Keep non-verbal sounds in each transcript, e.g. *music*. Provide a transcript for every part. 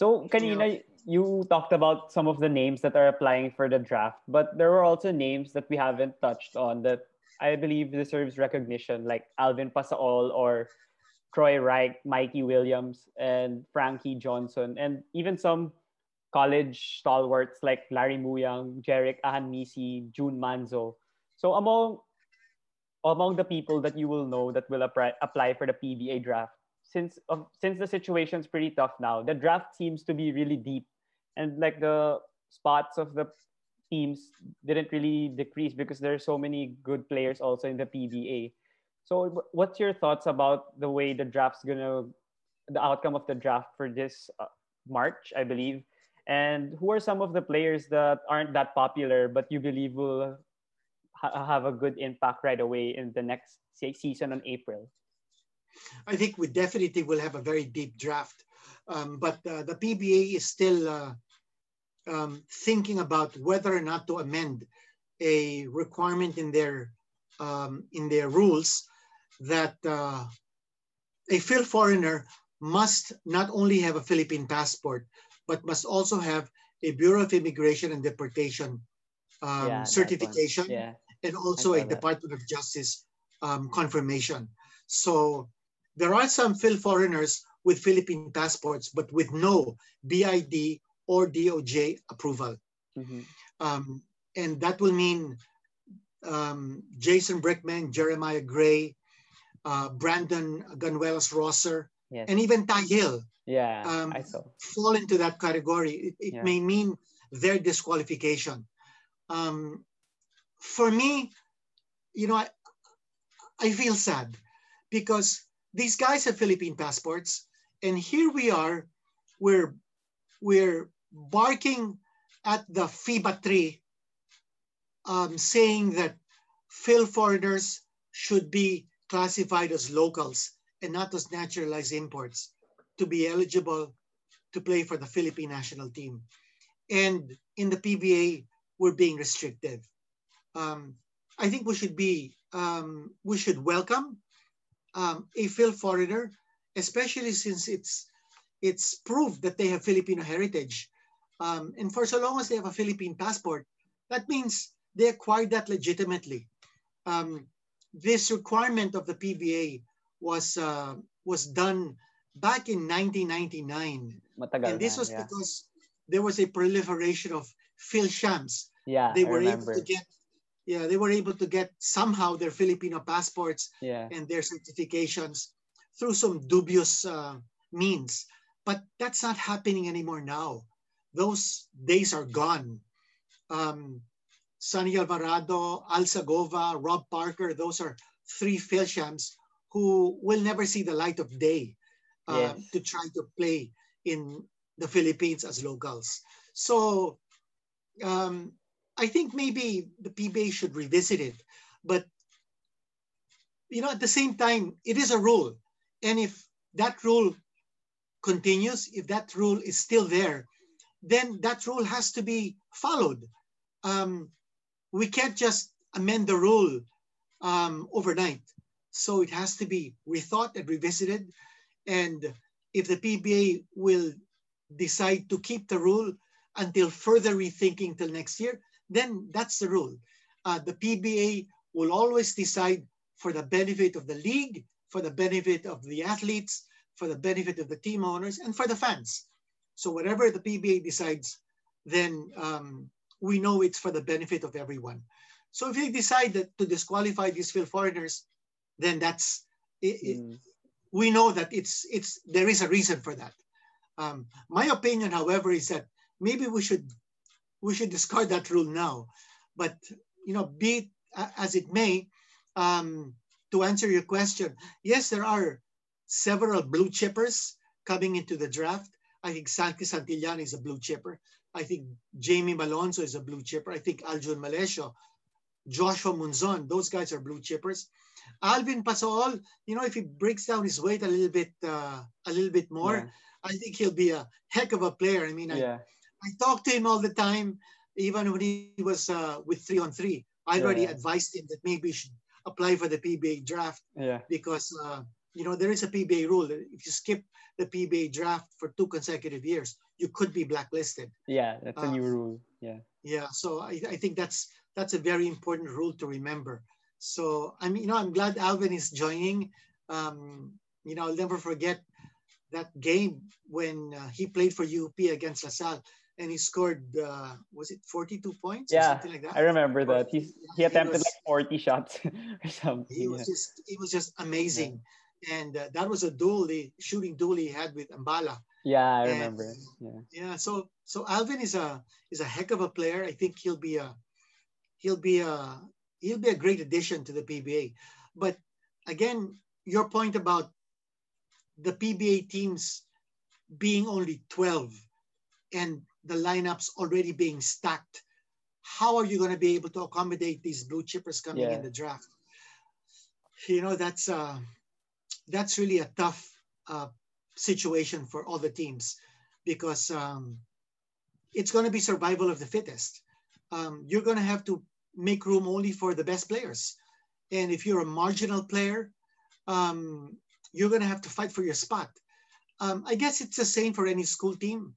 So kanina you talked about some of the names that are applying for the draft, but there were also names that we haven't touched on that I believe deserves recognition, like Alvin Pasaol or Troy Rike, Mikey Williams, and Frankie Johnson, and even some college stalwarts like Larry Muyang, Jerick Ahanmisi, Jun Manzo. So among among the people that you will know that will apply, apply for the PBA draft, since uh, since the situation's pretty tough now, the draft seems to be really deep, and like the spots of the teams didn't really decrease because there are so many good players also in the PBA. So, what's your thoughts about the way the draft's gonna, the outcome of the draft for this uh, March, I believe, and who are some of the players that aren't that popular but you believe will ha- have a good impact right away in the next say, season on April? I think we definitely will have a very deep draft. Um, but uh, the PBA is still uh, um, thinking about whether or not to amend a requirement in their um, in their rules that uh, a Fil-foreigner must not only have a Philippine passport, but must also have a Bureau of Immigration and Deportation um, yeah, certification yeah. and also a Department of Justice um, confirmation. So there are some Fil-foreigners with Philippine passports, but with no BID or DOJ approval. Mm-hmm. Um, and that will mean um, Jason Brickman, Jeremiah Gray, uh, Brandon Ganuelas Rosser, yes. and even Ty Hill yeah, um, fall into that category. It, it yeah. may mean their disqualification. Um, for me, you know, I, I feel sad because these guys have Philippine passports, and here we are, we're we're barking at the FIBA tree, um, saying that Phil foreigners should be classified as locals and not as naturalized imports to be eligible to play for the Philippine national team. And in the PBA, we're being restrictive. Um, I think we should be, um, we should welcome um, a Fil-foreigner, especially since it's it's proved that they have Filipino heritage. Um, and for so long as they have a Philippine passport, that means they acquired that legitimately. Um, this requirement of the PBA was uh, was done back in 1999, Matagal and this was yeah. because there was a proliferation of Phil shams. Yeah, they were able to get yeah, they were able to get somehow their Filipino passports yeah. and their certifications through some dubious uh, means. But that's not happening anymore now. Those days are gone. Um, Sonny Alvarado, Al Sagova, Rob Parker, those are three shams who will never see the light of day uh, yes. to try to play in the Philippines as locals. So um, I think maybe the PBA should revisit it. But you know, at the same time, it is a rule. And if that rule continues, if that rule is still there, then that rule has to be followed. Um, we can't just amend the rule um, overnight. So it has to be rethought and revisited. And if the PBA will decide to keep the rule until further rethinking till next year, then that's the rule. Uh, the PBA will always decide for the benefit of the league, for the benefit of the athletes, for the benefit of the team owners, and for the fans. So whatever the PBA decides, then um, we know it's for the benefit of everyone. So if they decide that to disqualify these Fil-foreigners, then that's it, mm. it, we know that it's it's there is a reason for that. Um, my opinion, however, is that maybe we should we should discard that rule now. But you know, be it as it may, um, to answer your question, yes, there are several blue chippers coming into the draft. I think Santi Santillan is a blue chipper. I think Jamie Malonzo is a blue chipper. I think Aljun Melecio, Joshua Munzon, those guys are blue chippers. Alvin Pasaol, you know, if he breaks down his weight a little bit, uh, a little bit more, I think he'll be a heck of a player. I mean, yeah, I talk to him all the time, even when he was uh, with three on three. I already Yeah. advised him that maybe he should apply for the PBA draft yeah, because uh, you know there is a PBA rule. that If you skip the PBA draft for two consecutive years, you could be blacklisted. yeah. That's a Uh, new rule. Yeah, Yeah, so I, I think that's that's a very important rule to remember. So I mean, you know, I'm glad Alvin is joining. Um, you know, I'll never forget that game when uh, he played for UP against LaSalle and he scored uh, was it 42 points or Yeah, something like that. I remember that. He He attempted was- like forty shots *laughs* or something. He was yeah. just he was just amazing, and uh, that was a duel, the shooting duel he had with Mbala. Yeah, I And- remember. Yeah, Yeah, so so Alvin is a is a heck of a player. I think he'll be a he'll be a he'll be a great addition to the PBA. But again, your point about the PBA teams being only 12 and the lineups already being stacked, how are you going to be able to accommodate these blue chippers coming Yeah. in the draft? You know, that's uh that's really a tough uh, situation for all the teams because um, it's going to be survival of the fittest. Um, you're going to have to make room only for the best players. And if you're a marginal player, um, you're going to have to fight for your spot. Um, I guess it's the same for any school team.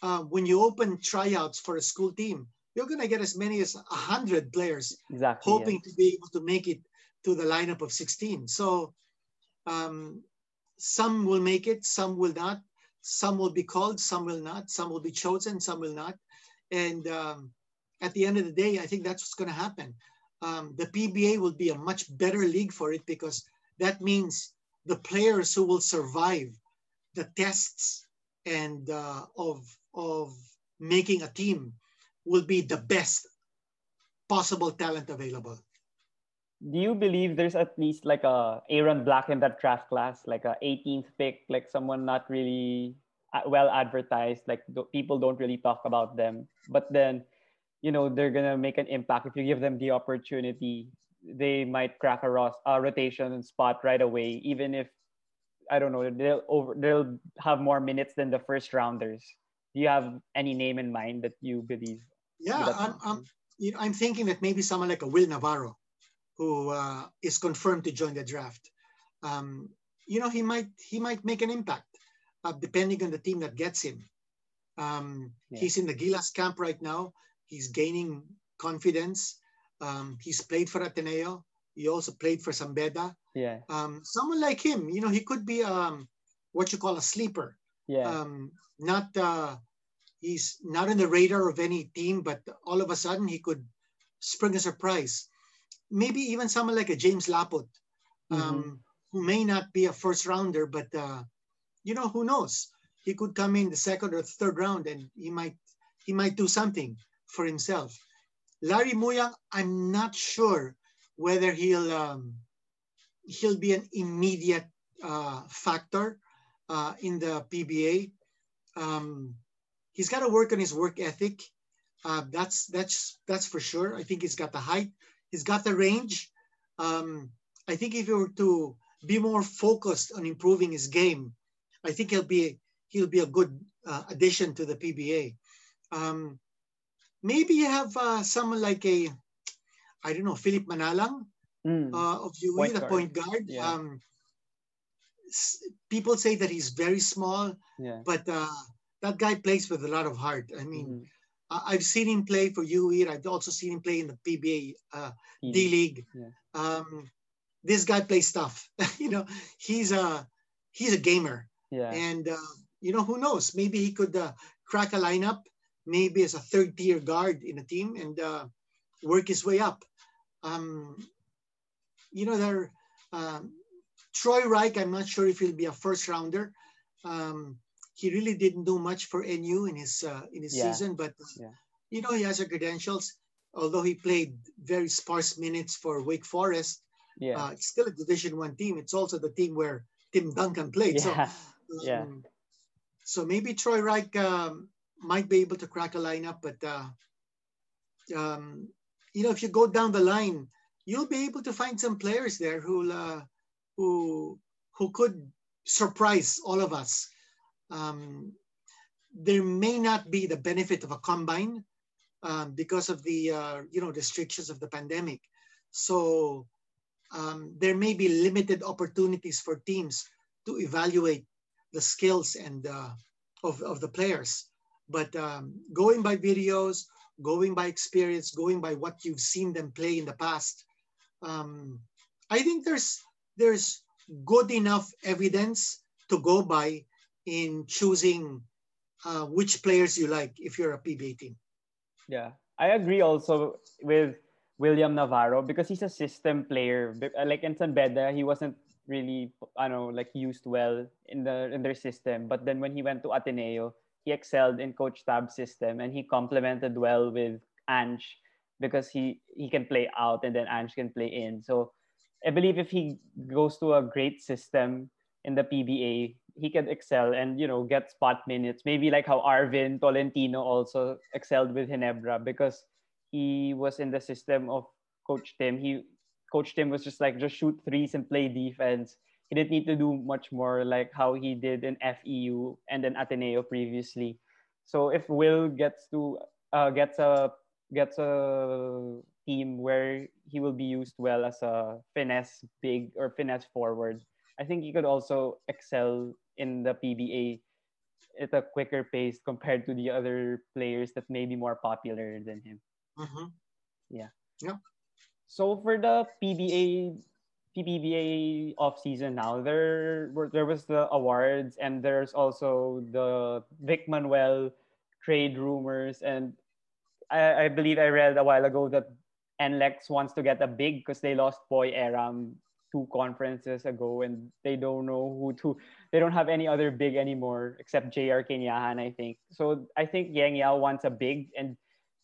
Uh, when you open tryouts for a school team, you're going to get as many as 100 players exactly. yeah. hoping to be able to make it to the lineup of 16. So um, some will make it, some will not. Some will be called, some will not. Some will be chosen, some will not. And um, at the end of the day, I think that's what's going to happen. Um, the PBA will be a much better league for it because that means the players who will survive the tests and uh, of of making a team will be the best possible talent available. Do you believe there's at least like a Aaron Black in that draft class, like a 18th pick, like someone not really uh, well advertised, like people don't really talk about them, but then, you know, they're gonna make an impact if you give them the opportunity. They might crack a ros- uh, rotation spot right away, even if I don't know they'll over they'll have more minutes than the first rounders. You have any name in mind that you believe? Yeah, I'm, I'm, you know, I'm thinking that maybe someone like a Will Navarro, who uh, is confirmed to join the draft, um, you know, he might he might make an impact, uh, depending on the team that gets him. Um, Yeah. He's in the Gilas camp right now. He's gaining confidence. Um, he's played for Ateneo. He also played for San Beda. Yeah, Um, someone like him, you know, he could be um, what you call a sleeper yeah, um, not uh, he's not in the radar of any team, but all of a sudden he could spring a surprise. Maybe even someone like a James Laput, um, who may not be a first rounder, but uh, you know who knows? He could come in the second or third round, and he might he might do something for himself. Larry Muyang, I'm not sure whether he'll um, he'll be an immediate uh, factor uh, in the PBA. Um, he's got to work on his work ethic. Uh, that's that's that's for sure. I think he's got the height. He's got the range. Um, I think if he were to be more focused on improving his game, I think he'll be he'll be a good uh, addition to the PBA. Um, maybe you have uh, someone like a I don't know Philip Manalang Mm. uh, of UE, the point guard. Yeah. Um, people say that he's very small, yeah. but uh, that guy plays with a lot of heart. I mean, Mhm. I- I've seen him play for UE. I've also seen him play in the PBA uh, D League. Yeah. Um, this guy plays tough. *laughs* you know, he's a he's a gamer, yeah. and uh, you know who knows? Maybe he could uh, crack a lineup, maybe as a third tier guard in a team, and uh, work his way up. Um, you know, there. Um, Troy Rike, I'm not sure if he'll be a first rounder. Um, he really didn't do much for NU in his uh, in his Yeah. season, but Yeah. you know he has the credentials. Although he played very sparse minutes for Wake Forest, yeah. uh, it's still a Division One team. It's also the team where Tim Duncan played. So, yeah. yeah. um, so maybe Troy Rike um, might be able to crack a lineup, but uh, um, you know, if you go down the line, you'll be able to find some players there who uh, who who could surprise all of us. Um, there may not be the benefit of a combine um, because of the uh, you know restrictions of the pandemic. So um, there may be limited opportunities for teams to evaluate the skills and uh, of, of the players. But um, going by videos, going by experience, going by what you've seen them play in the past, um, I think there's there's good enough evidence to go by in choosing uh, which players you like if you're a PBA team. Yeah, I agree also with William Navarro because he's a system player. Like in San Beda, he wasn't really, I know, like used well in the in their system. But then when he went to Ateneo, he excelled in Coach Tab's system and he complemented well with Ange because he he can play out and then Ange can play in. So I believe if he goes to a great system in the PBA, he can excel and you know get spot minutes. Maybe like how Arvin Tolentino also excelled with Ginebra because he was in the system of Coach Tim. He Coach Tim was just like just shoot threes and play defense he didn't need to do much more like how he did in FEU and then Ateneo previously. So if Will gets to uh, gets a gets a team where he will be used well as a finesse big or finesse forward, I think he could also excel in the PBA at a quicker pace compared to the other players that may be more popular than him. Mm-hmm. Yeah. Yeah. So for the PBA PBA off season now, there were there was the awards and there's also the Vic Manuel trade rumors and I, I believe I read a while ago that NLEX wants to get a big because they lost Poy Erram two conferences ago and they don't know who to they don't have any other big anymore except JR Quiñahan, I think. So I think Yeng Guiao wants a big and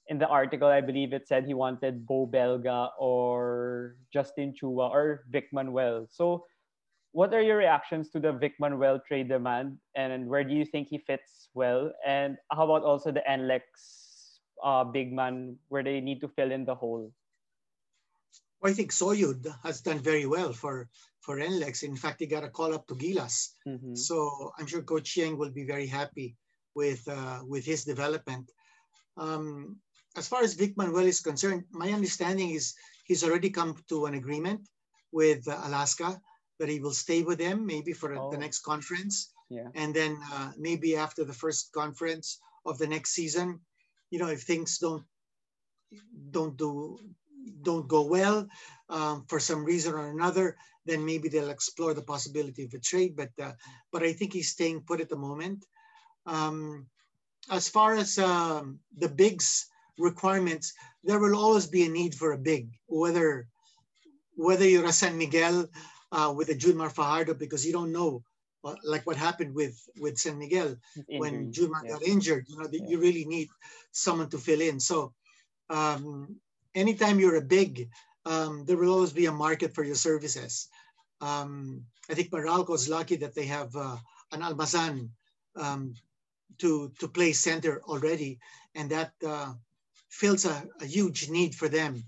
in the article, I believe it said he wanted Beau Belga or Justin Chua or Vic Manuel. So, what are your reactions to the Vic Manuel trade demand, and where do you think he fits well? And how about also the NLEX uh, big man, where they need to fill in the hole? Well, I think Soyud has done very well for for NLEX. In fact, he got a call up to Gilas, mm-hmm. so I'm sure Coach Yeng will be very happy with uh, with his development. Um, as far as Vic Manuel is concerned, my understanding is he's already come to an agreement with uh, Alaska that he will stay with them maybe for oh. the next conference. Yeah. And then uh, maybe after the first conference of the next season, you know, if things don't don't do don't go well um, for some reason or another, then maybe they'll explore the possibility of a trade. But uh, but I think he's staying put at the moment. Um, as far as um, the bigs requirements, there will always be a need for a big, whether whether you're a San Miguel uh, with a Junmar Fajardo, because you don't know, uh, like what happened with with San Miguel when Junmar yeah. got injured. You know, yeah. you really need someone to fill in. So, um, anytime you're a big, um, there will always be a market for your services. Um, I think Meralco is lucky that they have uh, an Almazan um, to to play center already, and that uh, fills a, a huge need for them.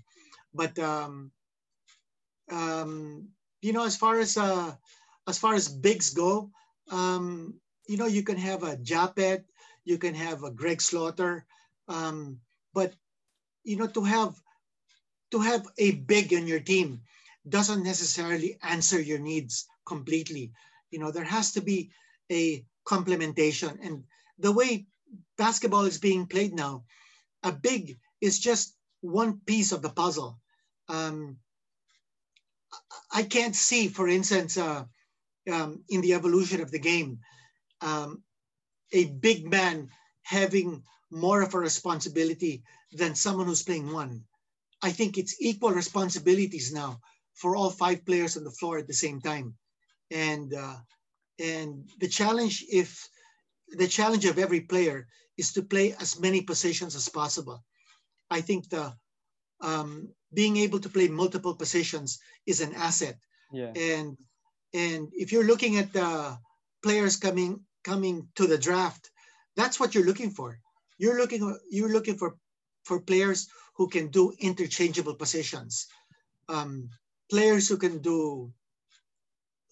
But um, um, you know, as far as uh, as far as bigs go, um, you know, you can have a Japeth, you can have a Greg Slaughter, but you know, to have to have a big in your team doesn't necessarily answer your needs completely. You know, there has to be a complementation, and the way basketball is being played now, a big is just one piece of the puzzle. Um, I can't see, for instance, uh, um, in the evolution of the game, um, a big man having more of a responsibility than someone who's playing one. I think it's equal responsibilities now for all five players on the floor at the same time. And uh, and the challenge, if the challenge of every player is to play as many positions as possible. I think the um, being able to play multiple positions is an asset. Yeah. And and if you're looking at the players coming coming to the draft, that's what you're looking for. You're looking you're looking for for players who can do interchangeable positions, um, players who can do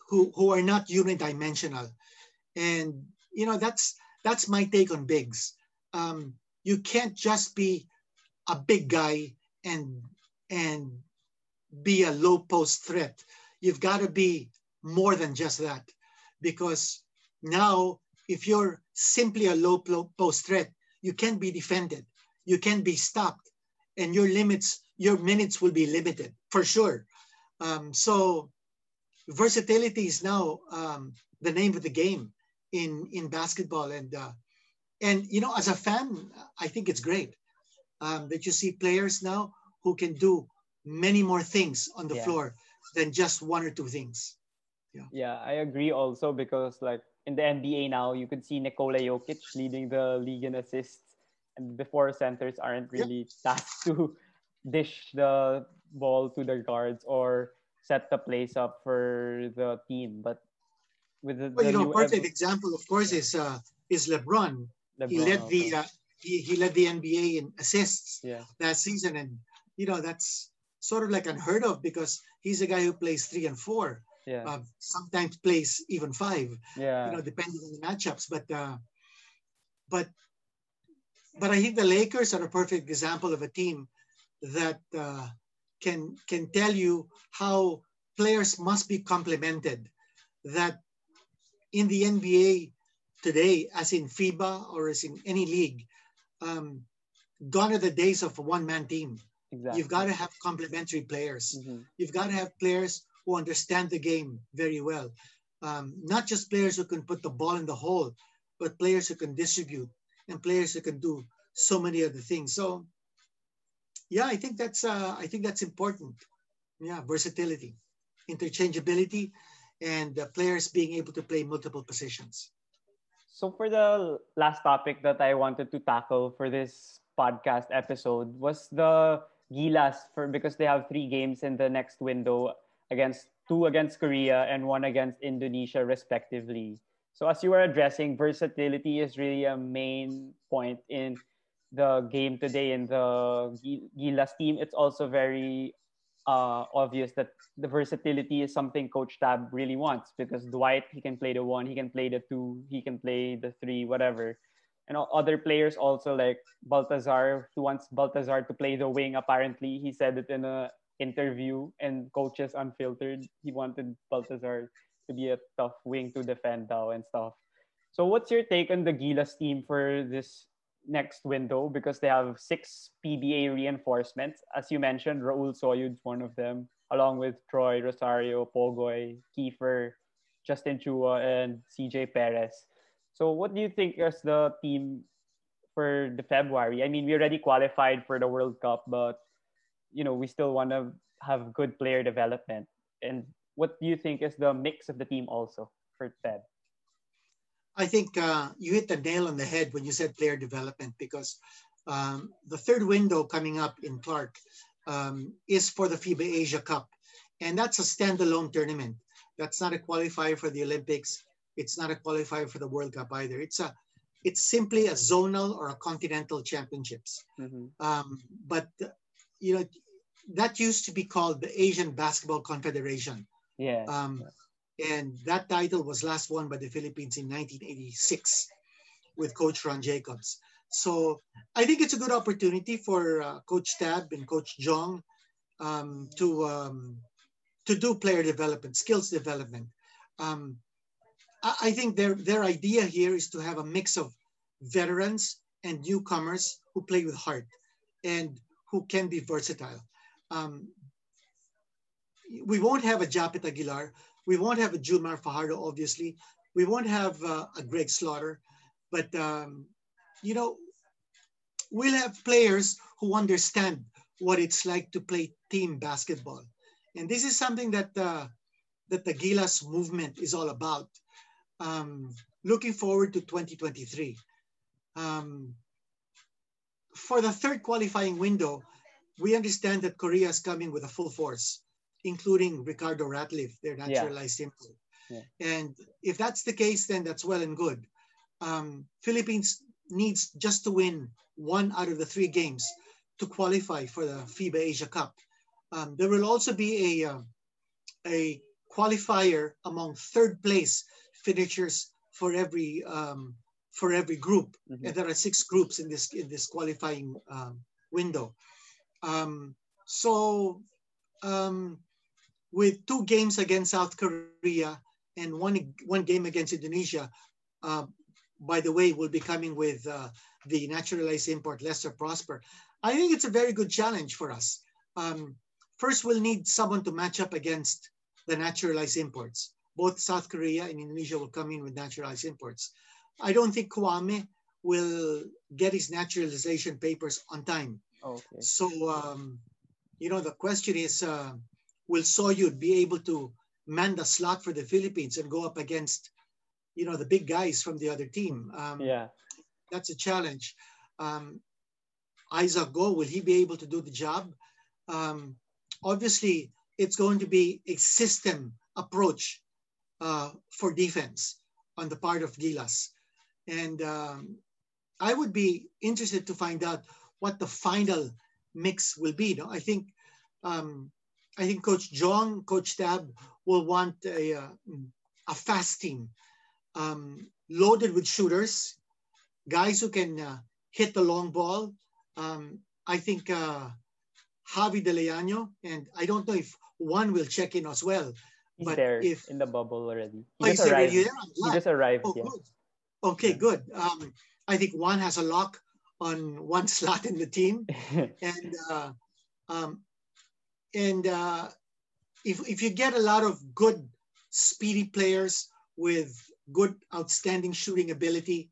who who are not unidimensional, and you know, that's that's my take on bigs. Um, you can't just be a big guy and and be a low post threat. You've got to be more than just that, because now if you're simply a low post threat, you can't be defended, you can't be stopped, and your limits, your minutes will be limited for sure. Um, so versatility is now um, the name of the game in in basketball, and uh, and you know, as a fan, I think it's great um, that you see players now who can do many more things on the Yeah. floor than just one or two things. Yeah, I agree also because like in the NBA now, you could see Nikola Jokic leading the league in assists, before centers aren't Yep. really tasked *laughs* to dish the ball to their guards or set the place up for the team. But with the, Well, the you know, perfect ev- example, of course, is uh, is LeBron. he LeBron led the uh, he, he led the NBA in assists yeah, last season, and you know that's sort of like unheard of because he's a guy who plays three and four, yeah, uh, sometimes plays even five. yeah, you know, depending on the matchups. But uh, but but I think the Lakers are a perfect example of a team that uh, can can tell you how players must be complemented. That in the NBA today, as in FIBA or as in any league, um, gone are the days of a one-man team. exactly. You've got to have complementary players Mhm. you've got to have players who understand the game very well. Um, not just players who can put the ball in the hole, but players who can distribute and players who can do so many other things. So, yeah, I think that's uh, I think that's important. Yeah, versatility, interchangeability, and uh, players being able to play multiple positions. So for the last topic that I wanted to tackle for this podcast episode was the Gilas for because they have three games in the next window against two against Korea and one against Indonesia respectively. So as you were addressing, versatility is really a main point in the game today in the Gilas team. It's also very uh, obvious that the versatility is something Coach Tab really wants because Dwight he can play the one, he can play the two, he can play the three, whatever. And other players also like Baltazar, he wants Baltazar to play the wing. Apparently, he said it in a interview and coaches unfiltered. He wanted Baltazar to be a tough wing to defend now and stuff. So what's your take on the Gilas team for this next window because they have six PBA reinforcements. As you mentioned, Raul Soyud's one of them, along with Troy, Rosario, Pogoy, Kiefer, Justin Chua, and CJ Perez. So what do you think is the team for the February? I mean, we already qualified for the World Cup, but you know, we still want to have good player development. And what do you think is the mix of the team also for Ted? I think uh, you hit the nail on the head when you said player development because um, the third window coming up in Clark um, is for the FIBA Asia Cup. And that's a standalone tournament. That's not a qualifier for the Olympics. It's not a qualifier for the World Cup either. It's a it's simply a zonal or a continental championships. Mm-hmm. Um, but you know that used to be called the Asian Basketball Confederation. Yeah. Um, and that title was last won by the Philippines in 1986 with Coach Ron Jacobs. So I think it's a good opportunity for uh, Coach Tab and Coach Jong um, to um, to do player development, skills development. Um, I, I think their their idea here is to have a mix of veterans and newcomers who play with heart and who can be versatile. Um, we won't have a Japeth Aguilar. We won't have a Junmar Fajardo, obviously. We won't have uh, a Greg Slaughter. But, um, you know, we'll have players who understand what it's like to play team basketball. And this is something that, uh, that the Gilas movement is all about. Um, looking forward to 2023. Um, for the third qualifying window, we understand that Korea is coming with a full force, including Ricardo Ratliffe, their Yeah. naturalized import. Yeah. And if that's the case, then that's well and good. Um, Philippines needs just to win one out of the three games to qualify for the FIBA Asia Cup. Um, there will also be a, uh, a qualifier among third place finishers for every um, for every group, Mhm. and there are six groups in this in this qualifying um, window. Um, so, um, with two games against South Korea and one one game against Indonesia, uh, by the way, we'll be coming with uh, the naturalized import Lester Prosper. I think it's a very good challenge for us. Um, first, we'll need someone to match up against the naturalized imports. Both South Korea and Indonesia will come in with naturalized imports. I don't think Kwame will get his naturalization papers on time. Okay. So, um, you know, the question is, uh, will Soyud be able to man the slot for the Philippines and go up against, you know, the big guys from the other team? Um, Yeah. That's a challenge. Um, Isaac Go, will he be able to do the job? Um, obviously, it's going to be a system approach uh, for defense on the part of Gilas. And um, I would be interested to find out what the final mix will be. No? I think um, I think Coach Jong, Coach Tab will want a, uh, a fast team um, loaded with shooters, guys who can uh, hit the long ball. Um, I think uh, Javi de Liaño, and I don't know if Juan will check in as well. He's But there if- in the bubble already. He Oh, just arrived. already? He just arrived. Oh, yeah. good. Okay, good. Um, I think Juan has a lock on one *laughs* slot in the team, *laughs* and uh, um, and uh, if if you get a lot of good, speedy players with good, outstanding shooting ability,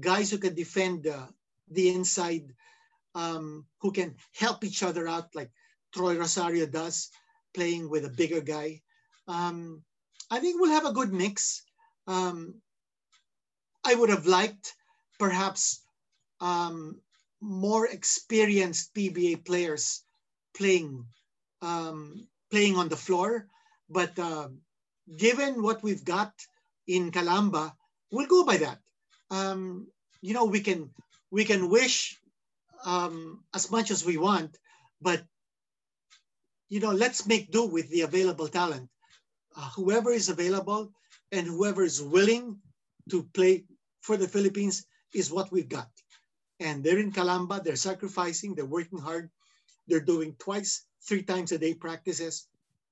guys who can defend uh, the inside, um, who can help each other out, like Troy Rosario does, playing with a bigger guy. Um, I think we'll have a good mix. Um, I would have liked perhaps um, more experienced PBA players playing um, playing on the floor, but uh, given what we've got in Calamba, we'll go by that. Um, you know, we can we can wish um, as much as we want, but you know, let's make do with the available talent. Uh, whoever is available and whoever is willing to play for the Philippines is what we've got. And they're in Calamba, they're sacrificing, they're working hard, they're doing twice, three times a day practices,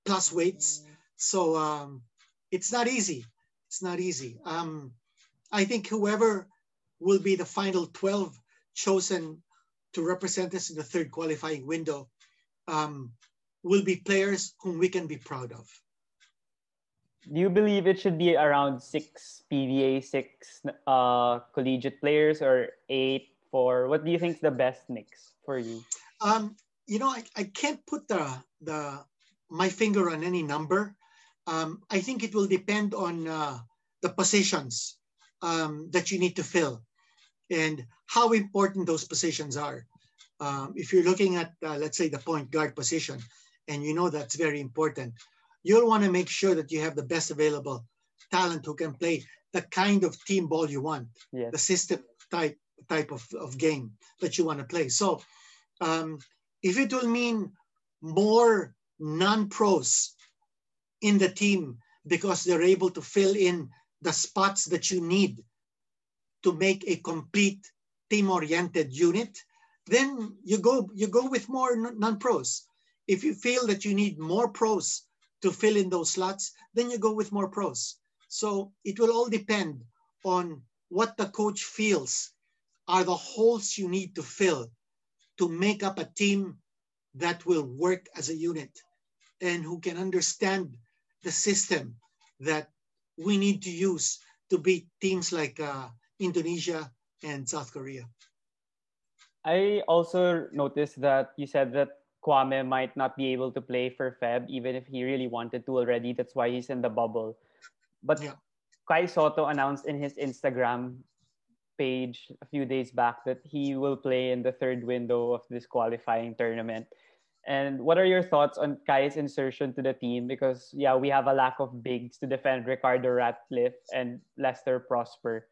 plus weights. So um, it's not easy. It's not easy. Um, I think whoever will be the final 12 chosen to represent us in the third qualifying window um, will be players whom we can be proud of. Do you believe it should be around six PBA, six uh, collegiate players, or eight for what do you think is the best mix for you? Um, you know, I, I can't put the the my finger on any number. Um, I think it will depend on uh, the positions um, that you need to fill and how important those positions are. Um, if you're looking at, uh, let's say, the point guard position, and you know that's very important, you'll want to make sure that you have the best available talent who can play the kind of team ball you want Yes. the system type type of, of game that you want to play. So um, if it will mean more non-pros in the team because they're able to fill in the spots that you need to make a complete team-oriented unit, then you go you go with more non-pros. If you feel that you need more pros to fill in those slots, then you go with more pros. So it will all depend on what the coach feels are the holes you need to fill to make up a team that will work as a unit and who can understand the system that we need to use to beat teams like uh, Indonesia and South Korea. I also noticed that you said that Kwame might not be able to play for Feb, even if he really wanted to already. That's why he's in the bubble. But Yeah. Kai Sotto announced in his Instagram page a few days back that he will play in the third window of this qualifying tournament. And what are your thoughts on Kai's insertion to the team? Because yeah, we have a lack of bigs to defend Ricardo Ratliffe and Lester Prosper.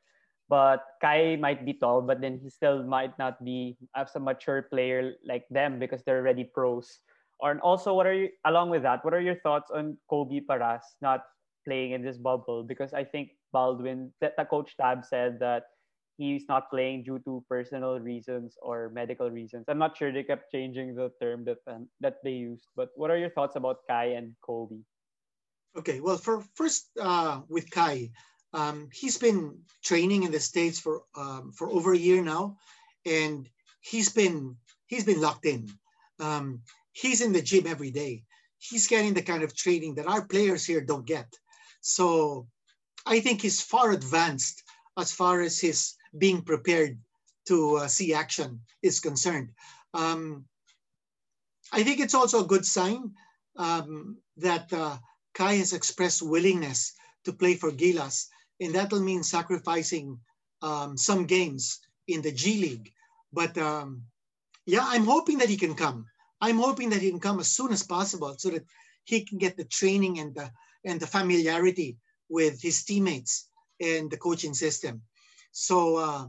But Kai might be tall, but then he still might not be as a mature player like them because they're already pros. And also, what are you along with that? What are your thoughts on Kobe Paras not playing in this bubble because I think Baldwin, the, the coach Tab said that he's not playing due to personal reasons or medical reasons. I'm not sure they kept changing the term that um, that they used. But what are your thoughts about Kai and Kobe? Okay, well, for first uh, with Kai, um, he's been training in the states for um, for over a year now, and he's been he's been locked in. Um, he's in the gym every day. He's getting the kind of training that our players here don't get. So I think he's far advanced as far as his being prepared to uh, see action is concerned. Um, I think it's also a good sign um, that uh, Kai has expressed willingness to play for Gilas, and that'll mean sacrificing um, some games in the G League. But um, yeah, I'm hoping that he can come. I'm hoping that he can come as soon as possible so that he can get the training and the and the familiarity with his teammates and the coaching system. So uh,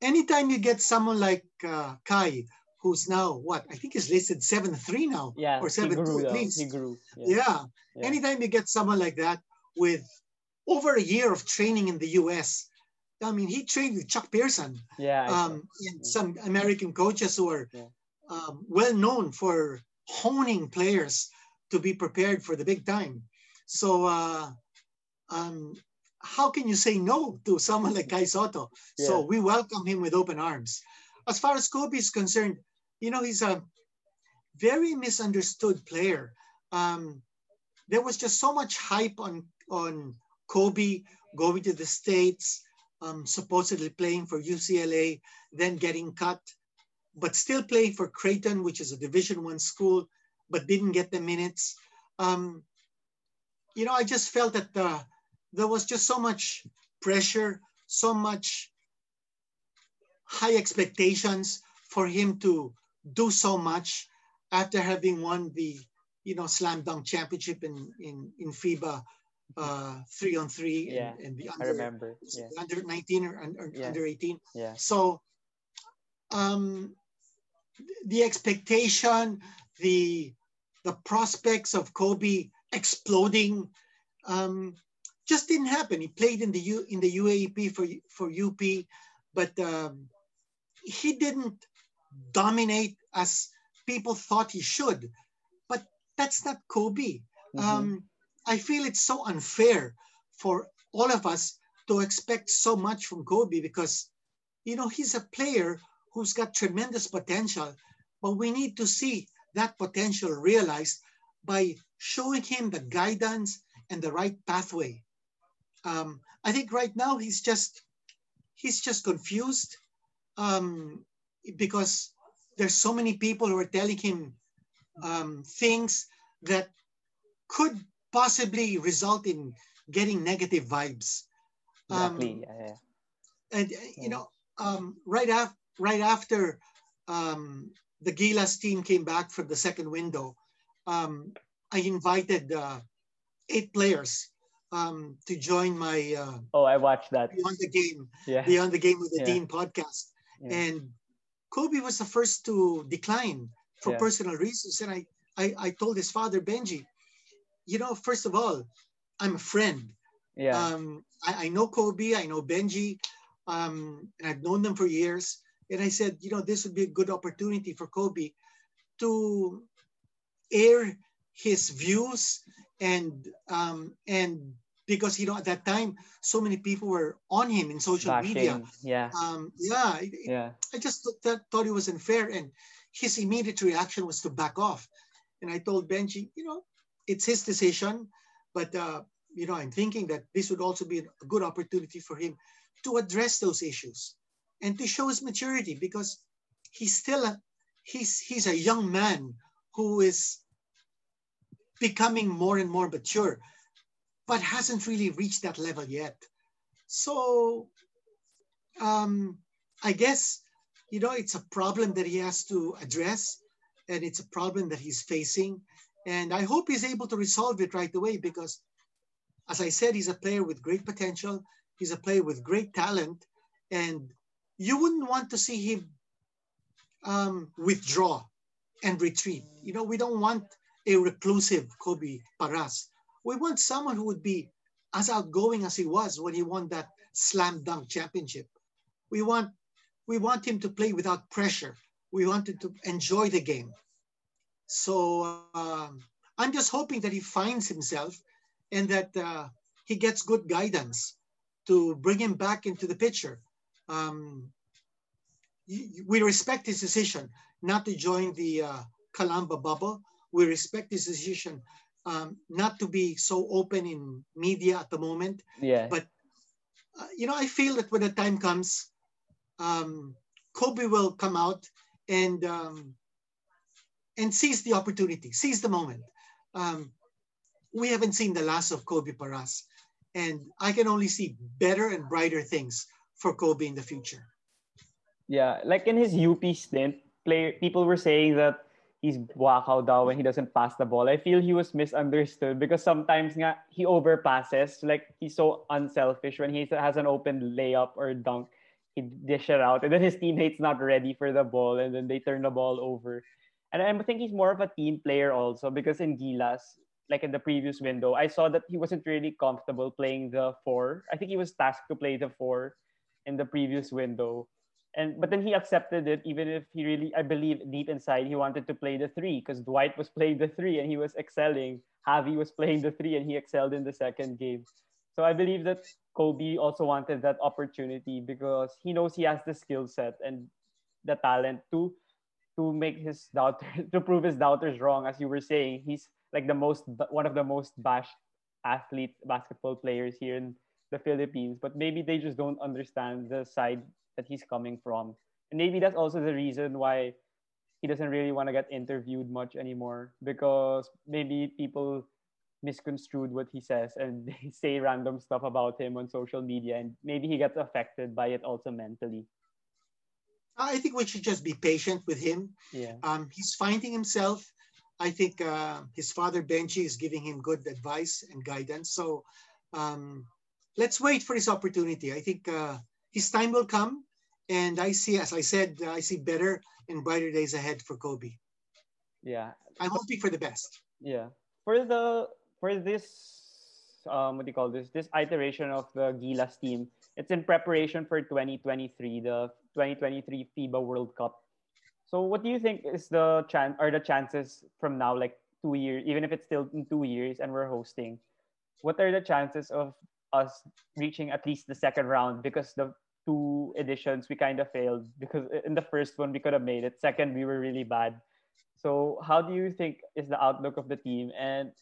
anytime you get someone like uh, Kai, who's now what I think is listed seven three now, Yeah, or seven grew. two at least. He grew. Yeah. Yeah. Yeah. Anytime you get someone like that with over a year of training in the U.S., I mean, he trained with Chuck Person Yeah. Um, and some American coaches who are Yeah. um, well known for honing players to be prepared for the big time. So, uh, um, how can you say no to someone like Kai Sotto? So we welcome him with open arms. As far as Kobe is concerned, you know, he's a very misunderstood player. Um, there was just so much hype on on Kobe going to the States, um, supposedly playing for UCLA, then getting cut, but still playing for Creighton, which is a Division One school, but didn't get the minutes. Um, you know, I just felt that uh, there was just so much pressure, so much high expectations for him to do so much after having won the you know slam dunk championship in in in FIBA uh, three on three Yeah, and, and the I under remember. Yeah. under 19 or, or Yeah. under 18 Yeah. so um the expectation the the prospects of kobe exploding um just didn't happen he played in the U, in the UAAP for for up but um he didn't dominate as people thought he should but that's not kobe Mhm. um, I feel it's so unfair for all of us to expect so much from Kobe because, you know, he's a player who's got tremendous potential, but we need to see that potential realized by showing him the guidance and the right pathway. Um, I think right now he's just he's just confused um, because there's so many people who are telling him um, things that could possibly result in getting negative vibes. Um, Exactly. yeah. Yeah. and uh, you know, um, right after right after um, the Gilas team came back from the second window, um, I invited uh, eight players um, to join my uh, Oh, I watched that. Beyond the Game Yeah. Beyond the Game with the Yeah. Dean podcast, Yeah. and Kobe was the first to decline for Yeah. personal reasons. And I, I, I told his father Benjie, you know, first of all, I'm a friend. Yeah. Um, I, I know Kobe, I know Benjie, um, and I've known them for years. And I said, you know, this would be a good opportunity for Kobe to air his views and um, and because you know at that time so many people were on him in social media. Yeah. Um, yeah, it- Yeah. I just thought, that, thought it was unfair, and his immediate reaction was to back off. And I told Benjie, you know, it's his decision, but uh, you know, I'm thinking that this would also be a good opportunity for him to address those issues and to show his maturity because he's still a he's he's a young man who is becoming more and more mature, but hasn't really reached that level yet. So um, I guess you know it's a problem that he has to address, and it's a problem that he's facing. And I hope he's able to resolve it right away because, as I said, he's a player with great potential. He's a player with great talent, and you wouldn't want to see him um, withdraw and retreat. You know, we don't want a reclusive Kobe Paras. We want someone who would be as outgoing as he was when he won that slam dunk championship. We want we want him to play without pressure. We want him to enjoy the game. So um, I'm just hoping that he finds himself and that uh, he gets good guidance to bring him back into the picture. Um, we respect his decision not to join the uh, Calamba bubble. We respect his decision um, not to be so open in media at the moment. Yeah. But uh, you know, I feel that when the time comes, um, Kobe will come out and um, and seize the opportunity, seize the moment. Um, we haven't seen the last of Kobe Paras, and I can only see better and brighter things for Kobe in the future. Yeah, like in his UP stint, play people were saying that he's wacko daw when he doesn't pass the ball. I feel he was misunderstood because sometimes nga, he overpasses. Like he's so unselfish when he has an open layup or dunk, he dish it out, and then his teammates not ready for the ball, and then they turn the ball over. And I think he's more of a team player also because in Gilas, like in the previous window, I saw that he wasn't really comfortable playing the four. I think he was tasked to play the four in the previous window and but then he accepted it even if he really i believe deep inside he wanted to play the three because dwight was playing the three and he was excelling. Javi was playing the three and he excelled in the second game. So i believe that kobe also wanted that opportunity because he knows he has the skill set and the talent to to make his doubters *laughs* to prove his doubters wrong. As you were saying he's like the most one of the most bashed athlete basketball players here in the philippines. But maybe they just don't understand the side that he's coming from. And maybe that's also the reason why he doesn't really want to get interviewed much anymore because maybe people misconstrued what he says and *laughs* they say random stuff about him on social media and maybe he gets affected by it also mentally. I think we should just be patient with him. Yeah. Um, he's finding himself. I think uh, his father Benji is giving him good advice and guidance. So um, let's wait for his opportunity. I think uh, his time will come. And I see, as I said, I see better and brighter days ahead for Kobe. Yeah. I'm hoping for the best. Yeah. For the for this um what do you call this? This iteration of the Gilas team, it's in preparation for 2023, the 2023 FIBA World Cup. So what do you think is the chance or the chances from now, like two years, even if it's still in two years and we're hosting? What are the chances of us reaching at least the second round? Because the two editions we kind of failed because in the first one we could have made it. Second we were really bad. So how do you think is the outlook of the team and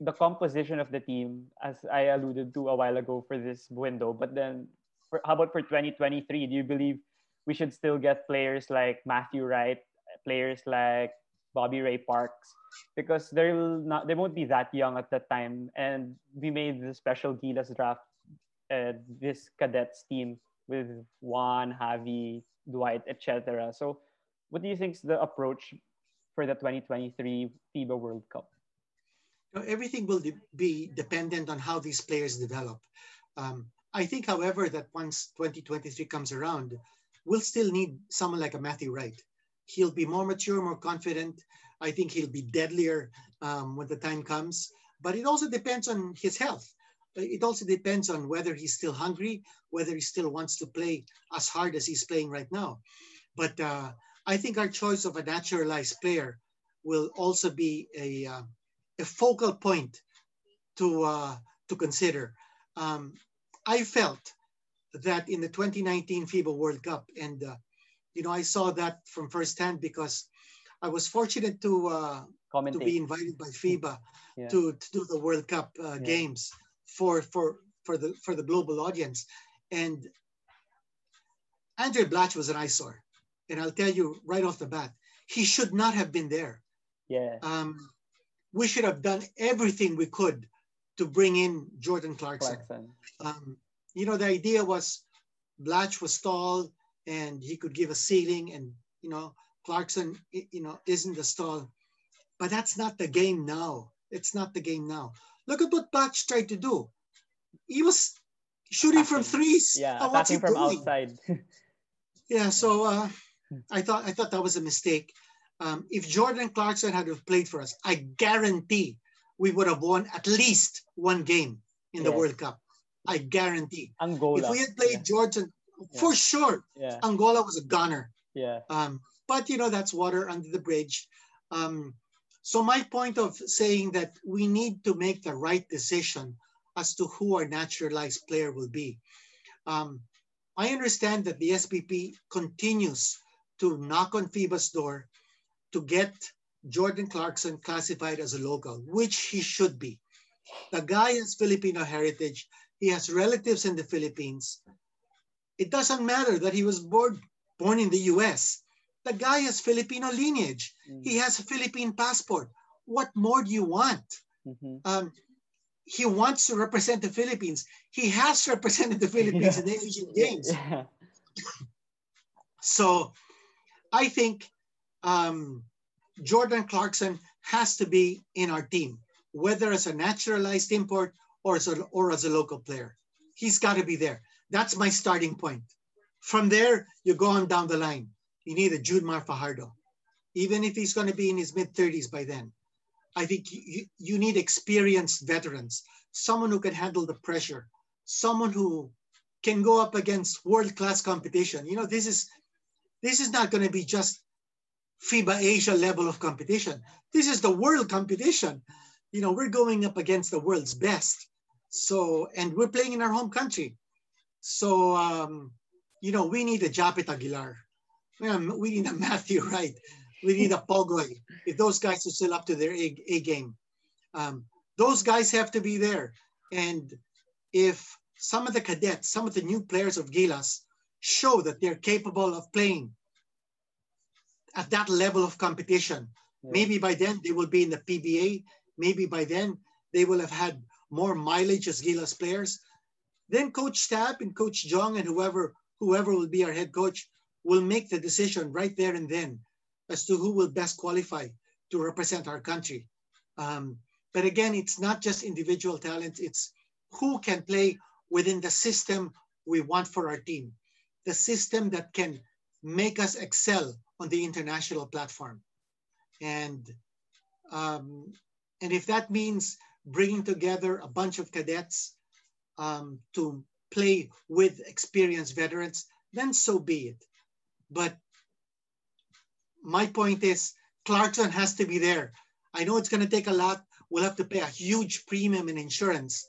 the composition of the team as i alluded to a while ago for this window? But then for, how about for 2023 do you believe we should still get players like matthew wright players like bobby ray parks? Because they'll not they won't be that young at that time. And we made the special gilas draft uh, this cadets team with Juan, Javi, Dwight, etc. So, what do you think is the approach for the 2023 FIBA World Cup? everything will be dependent on how these players develop. Um, I think, however, that once 2023 comes around, we'll still need someone like a Matthew Wright. He'll be more mature, more confident. I think he'll be deadlier um, when the time comes. But it also depends on his health it also depends on whether he's still hungry, whether he still wants to play as hard as he's playing right now. But uh, I think our choice of a naturalized player will also be a, uh, a focal point to, uh, to consider. Um, I felt that in the 2019 FIBA World Cup, and uh, you know, I saw that from firsthand because I was fortunate to uh, to be invited by FIBA *laughs* yeah. to, to do the World Cup uh, yeah. games for for for the for the global audience. And Andray Blatche was an eyesore, and I'll tell you right off the bat, he should not have been there. Yeah. Um, we should have done everything we could to bring in Jordan Clarkson. Clarkson. Um, you know, the idea was Blatche was tall and he could give a ceiling, and you know, Clarkson, you know, isn't the stall. But that's not the game now. It's not the game now. Look at what Blatche tried to do. He was shooting attacking. from threes. Yeah, attacking from doing? outside. *laughs* yeah, so uh, I thought I thought that was a mistake. Um, if Jordan Clarkson had played for us, I guarantee we would have won at least one game in the World Cup. I guarantee. Angola. If we had played yeah. Jordan, for sure, yeah, Angola was a gunner. yeah, Um, but you know that's water under the bridge. Um, so my point of saying that we need to make the right decision as to who our naturalized player will be. Um, I understand that the SBP continues to knock on FIBA's door to get Jordan Clarkson classified as a local, which he should be. The guy has Filipino heritage. He has relatives in the Philippines. It doesn't matter that he was born born in the US. The guy has Filipino lineage. Mm. He has a Philippine passport. What more do you want? Mhm. Um, he wants to represent the Philippines. He has represented the Philippines in the Asian Games. Yeah. So I think um, Jordan Clarkson has to be in our team, whether as a naturalized import or as a, or as a local player. He's got to be there. That's my starting point. From there, you go on down the line. You need a Junmar Fajardo, even if he's going to be in his mid 30s by then. I think you, you need experienced veterans, someone who can handle the pressure, someone who can go up against world class competition. You know, this is this is not going to be just FIBA Asia level of competition. This is the world competition. You know, we're going up against the world's best. So, and we're playing in our home country. So, um, you know, we need a Japeth Aguilar. We need a *laughs* Matthew Wright. We need a Pogoy. If those guys are still up to their A, A game, um, those guys have to be there. And if some of the cadets, some of the new players of Gilas show that they're capable of playing at that level of competition. Yeah. Maybe by then they will be in the PBA. Maybe by then they will have had more mileage as Gilas players. Then Coach Tab and Coach Jong and whoever whoever will be our head coach will make the decision right there and then as to who will best qualify to represent our country. Um, but again, it's not just individual talent; it's who can play within the system we want for our team, the system that can make us excel on the international platform. And um, and if that means bringing together a bunch of cadets um, to play with experienced veterans, then so be it. But my point is, Clarkson has to be there. I know it's going to take a lot. We'll have to pay a huge premium in insurance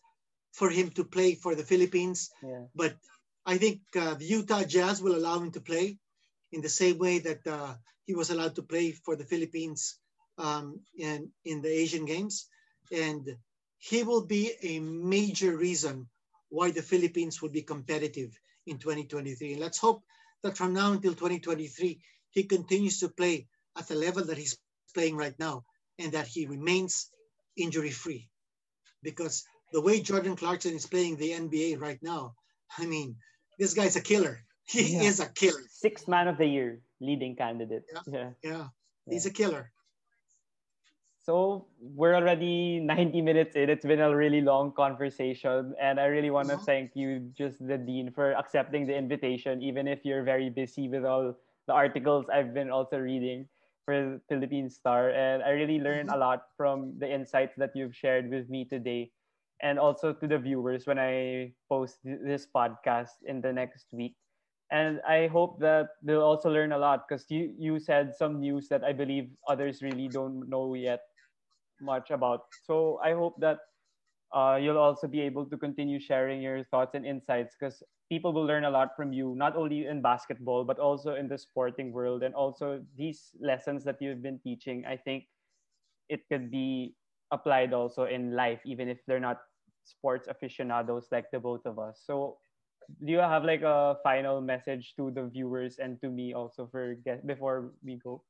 for him to play for the Philippines. Yeah. But I think uh, the Utah Jazz will allow him to play in the same way that uh, he was allowed to play for the Philippines um, in, in the Asian Games. And he will be a major reason why the Philippines will be competitive in 2023. And let's hope that from now until 2023, he continues to play at the level that he's playing right now and that he remains injury free. Because the way Jordan Clarkson is playing the NBA right now, I mean, this guy's a killer. *laughs* He Yeah. is a killer. Sixth man of the year, leading candidate. Yeah. Yeah, he's a killer. So we're already 90 minutes in. It's been a really long conversation. And I really want to Mhm. thank you, just the Dean, for accepting the invitation, even if you're very busy with all the articles I've been also reading for Philippine Star. And I really learned a lot from the insights that you've shared with me today. And also to the viewers when I post this podcast in the next week. And I hope that they'll also learn a lot because you, you said some news that I believe others really don't know yet much about. So I hope that uh, you'll also be able to continue sharing your thoughts and insights because people will learn a lot from you, not only in basketball, but also in the sporting world. And also these lessons that you've been teaching, I think it could be applied also in life, even if they're not sports aficionados like the both of us. So do you have like a final message to the viewers and to me also for before we go?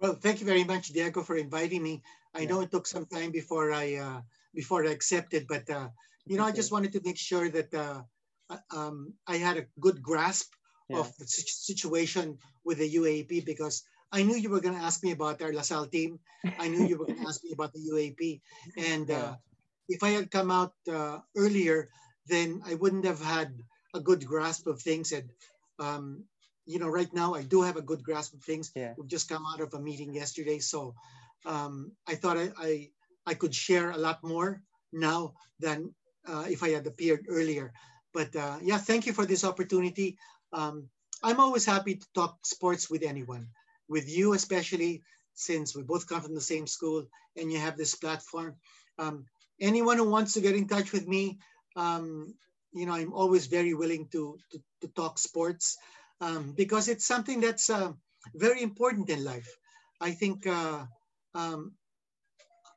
Well, thank you very much, Diego, for inviting me. I Yeah. know it took some time before I uh, before I accepted, but uh, you know, I just wanted to make sure that uh, uh, um, I had a good grasp Yeah. of the situation with the UAAP because I knew you were going to ask me about our LaSalle team. I knew you were going to ask me about the UAAP, *laughs* and uh, if I had come out uh, earlier, then I wouldn't have had a good grasp of things. And um, you know, right now I do have a good grasp of things. Yeah. We've just come out of a meeting yesterday, so um, I thought I, I I could share a lot more now than uh, if I had appeared earlier. But uh, yeah, thank you for this opportunity. Um, I'm always happy to talk sports with anyone, with you especially, since we both come from the same school and you have this platform. Um, anyone who wants to get in touch with me, um, you know, I'm always very willing to, to, to talk sports um, because it's something that's uh, very important in life. I think uh, um,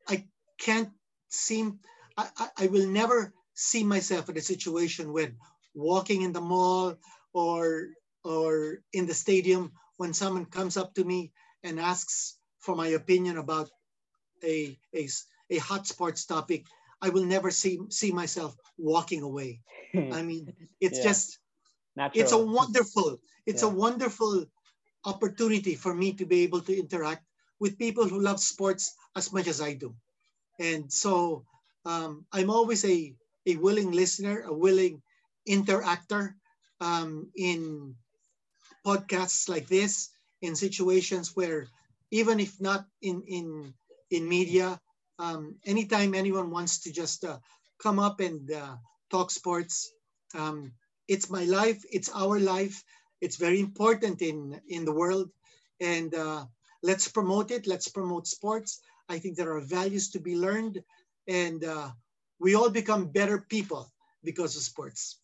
I can't seem, I, I, I will never see myself in a situation when walking in the mall or or in the stadium when someone comes up to me and asks for my opinion about a, a, a hot sports topic, I will never see, see myself walking away. *laughs* I mean, it's Yeah. just, Natural. it's a wonderful, it's a wonderful opportunity for me to be able to interact with people who love sports as much as I do. And so um, I'm always a, a willing listener, a willing interactor um, in podcasts like this, in situations where even if not in, in, in media, um, anytime anyone wants to just uh, come up and uh, talk sports, um, it's my life, it's our life, it's very important in, in the world. And uh, let's promote it, let's promote sports. I think there are values to be learned, and uh, we all become better people because of sports.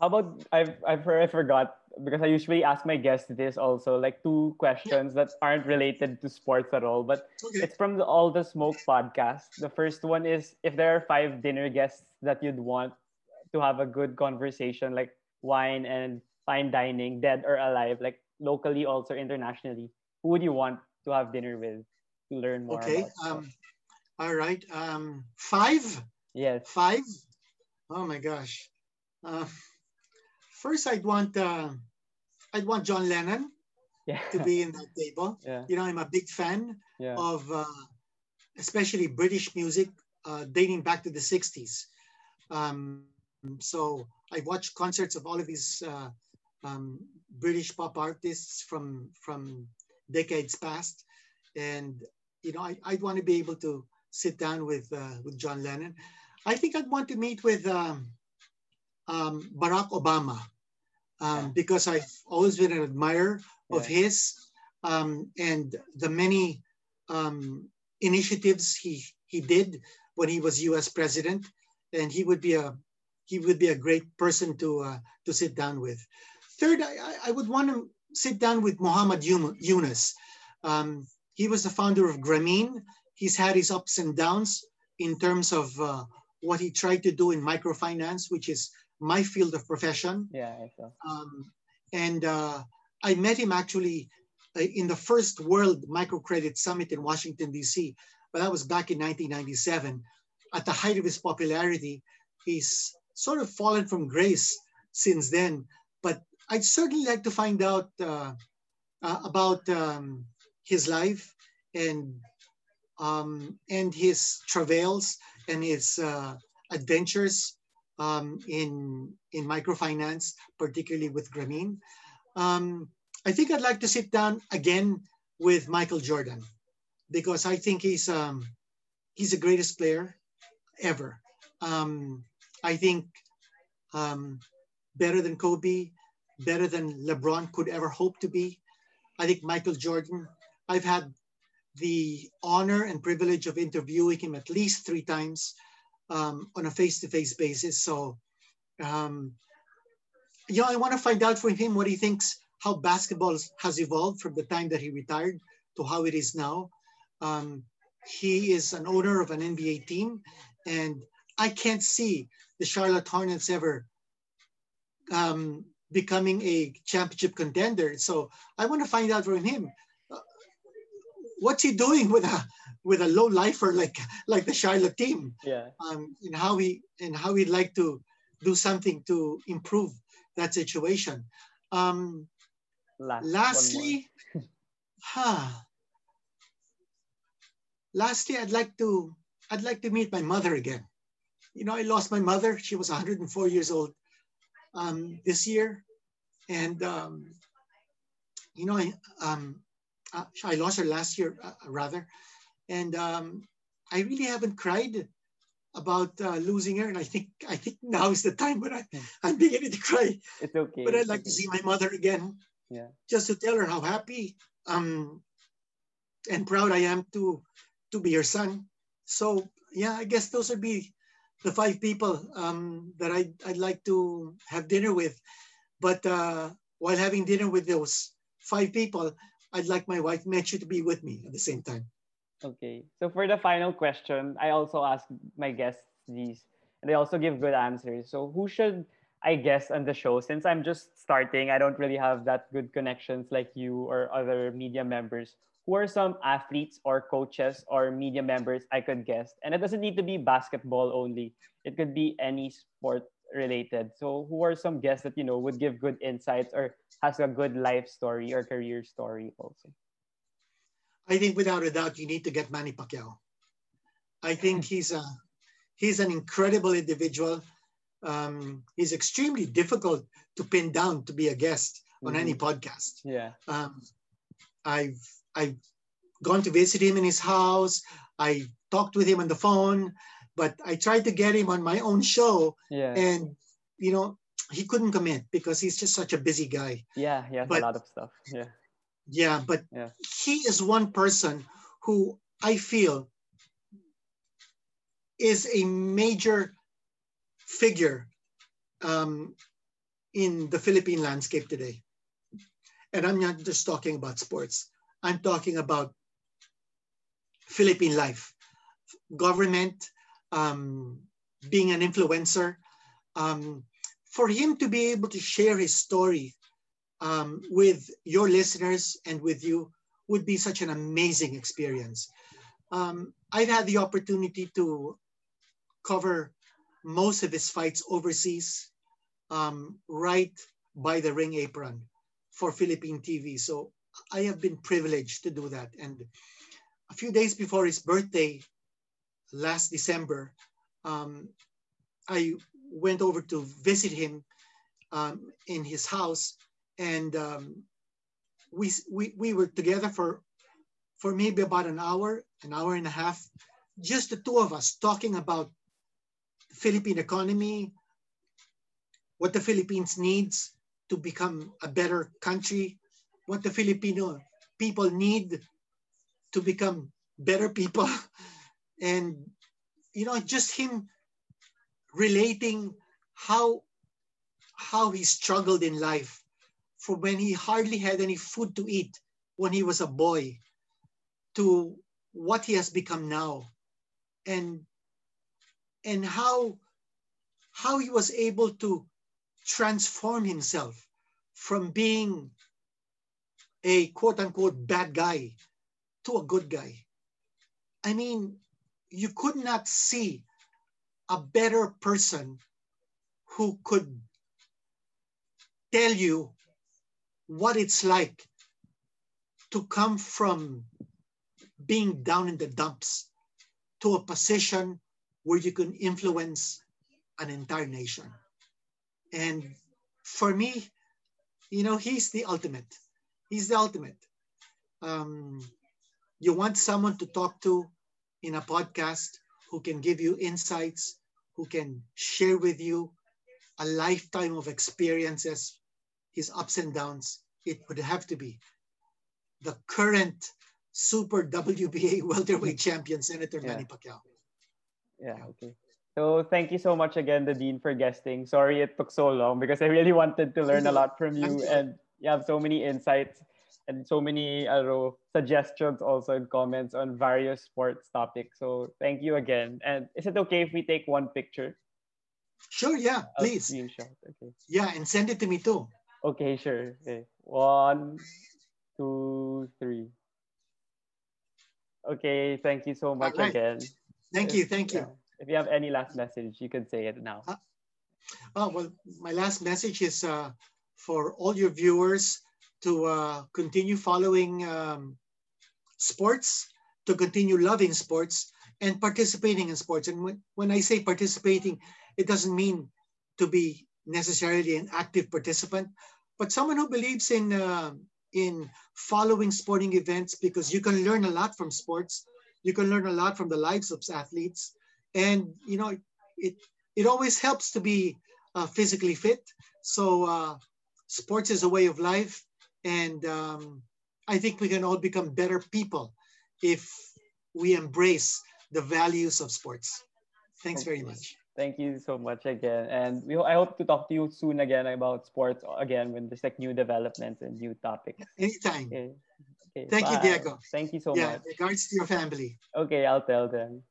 How about I've I've I forgot because I usually ask my guests this also like two questions that aren't related to sports at all, but Okay. it's from the All the Smoke podcast. The first one is if there are five dinner guests that you'd want to have a good conversation, like wine and fine dining, dead or alive, like locally also internationally, who would you want to have dinner with to learn more Okay. Um, all right. Um, five. yes. Five. Oh my gosh. Uh, first, I'd want uh, I'd want John Lennon Yeah. to be in that table. *laughs* yeah. You know, I'm a big fan Yeah. of uh, especially British music uh, dating back to the 60s. Um, so I watched concerts of all of these uh, um, British pop artists from from decades past, and you know I, I'd want to be able to sit down with uh, with John Lennon. I think I'd want to meet with um, um, Barack Obama um, because I've always been an admirer of Yeah. his um, and the many um, initiatives he he did when he was U.S. president, and he would be a he would be a great person to uh, to sit down with. Third, I, I- would want to sit down with Muhammad Yunus. Um, he was the founder of Grameen. He's had his ups and downs in terms of uh, what he tried to do in microfinance, which is my field of profession. Yeah. Um, and uh, I met him actually uh, in the first World Microcredit Summit in Washington, D.C. But that was back in 1997. At the height of his popularity, he's sort of fallen from grace since then. But I'd certainly like to find out uh, uh, about um, his life and um, and his travails and his uh, adventures um, in in microfinance, particularly with Grameen. Um, I think I'd like to sit down again with Michael Jordan because I think he's um, he's the greatest player ever. Um, I think um, better than Kobe, better than LeBron could ever hope to be. I think Michael Jordan. I've had the honor and privilege of interviewing him at least three times um, on a face-to-face basis. So, um, know, I want to find out from him what he thinks how basketball has evolved from the time that he retired to how it is now. Um, he is an owner of an NBA team, and I can't see the Charlotte Hornets ever um, becoming a championship contender. So I want to find out from him uh, what's he doing with a with a low lifer like like the Charlotte team Yeah. um, and how he and how he'd like to do something to improve that situation. Um, Last. lastly, *laughs* huh, lastly, I'd like to I'd like to meet my mother again. You know, I lost my mother. She was 104 years old um, this year, and um, you know, I um, uh, I lost her last year uh, rather, and um, I really haven't cried about uh, losing her, and I think I think now is the time when I. I'm beginning to cry. It's okay. But I'd like to see my mother again, Yeah. just to tell her how happy um and proud I am to to be her son. So yeah, I guess those would be the five people um, that I'd, I'd like to have dinner with. But uh, while having dinner with those five people, I'd like my wife Mechu to be with me at the same time. Okay. So for the final question, I also ask my guests these, and they also give good answers. So who should I guess on the show? Since I'm just starting, I don't really have that good connections like you or other media members. Who are some athletes or coaches or media members I could guess? And it doesn't need to be basketball only. It could be any sport related. So who are some guests that you know would give good insights or has a good life story or career story also? I think without a doubt, you need to get Manny Pacquiao. I think *laughs* he's a he's an incredible individual. Um, he's extremely difficult to pin down to be a guest on any podcast. Yeah. Um, I've I've gone to visit him in his house. I talked with him on the phone, but I tried to get him on my own show, Yeah. and you know he couldn't commit because he's just such a busy guy. Yeah, he has But- a lot of stuff. Yeah. Yeah, but Yeah. he is one person who I feel is a major figure um, in the Philippine landscape today. And I'm not just talking about sports, I'm talking about Philippine life, government, um, being an influencer. Um, for him to be able to share his story um, with your listeners and with you would be such an amazing experience. Um, I've had the opportunity to cover most of his fights overseas, um, right by the ring apron for Philippine TV. So I have been privileged to do that. And a few days before his birthday, last December, um, I went over to visit him um, in his house and um, we, we we were together for for maybe about an hour, an hour and a half, just the two of us talking about Philippine economy, what the Philippines needs to become a better country, what the Filipino people need to become better people, *laughs* and you know just him relating how how he struggled in life from when he hardly had any food to eat when he was a boy to what he has become now. And and how how he was able to transform himself from being a quote unquote bad guy to a good guy i mean you could not see a better person who could tell you what it's like to come from being down in the dumps to a position where you can influence an entire nation. And for me, you know, he's the ultimate. He's the ultimate. Um, you want someone to talk to in a podcast who can give you insights, who can share with you a lifetime of experiences, his ups and downs. It would have to be the current super WBA *laughs* welterweight champion, Senator Yeah. Manny Pacquiao. Yeah, okay. So thank you so much again, the Dean, for guesting. Sorry it took so long because I really wanted to learn a *laughs* lot from you and you have so many insights and so many I don't know, suggestions also and comments on various sports topics. So thank you again. And is it okay if we take one picture? Sure, yeah, A please. screenshot. Okay. Yeah, and send it to me too. Okay, sure. Okay. One, two, three. Okay, thank you so much Alright. again. Thank you, thank you. Yeah. If you have any last message, you can say it now. Oh, well, my last message is uh, for all your viewers to uh, continue following um, sports, to continue loving sports and participating in sports. And when, when I say participating, it doesn't mean to be necessarily an active participant, but someone who believes in uh, in following sporting events because you can learn a lot from sports. You can learn a lot from the lives of athletes, and you know it it always helps to be uh, physically fit. So uh, sports is a way of life, and um, I think we can all become better people if we embrace the values of sports. Thanks very much. Thank you so much again, and we, I hope to talk to you soon again about sports again when there's like new developments and new topics. Anytime. Okay. Okay, Thank you. Diego. Thank you so much. yeah, much. regards to your family. Okay, I'll tell them.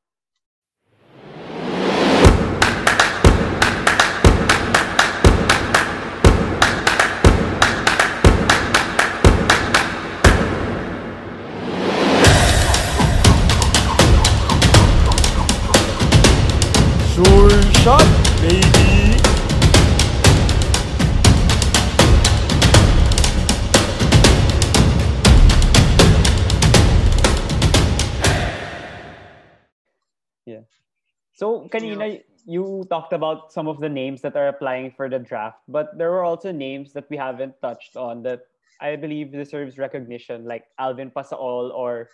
So, kanina, you talked about some of the names that are applying for the draft, but there were also names that we haven't touched on that I believe deserves recognition, like Alvin Pasaol or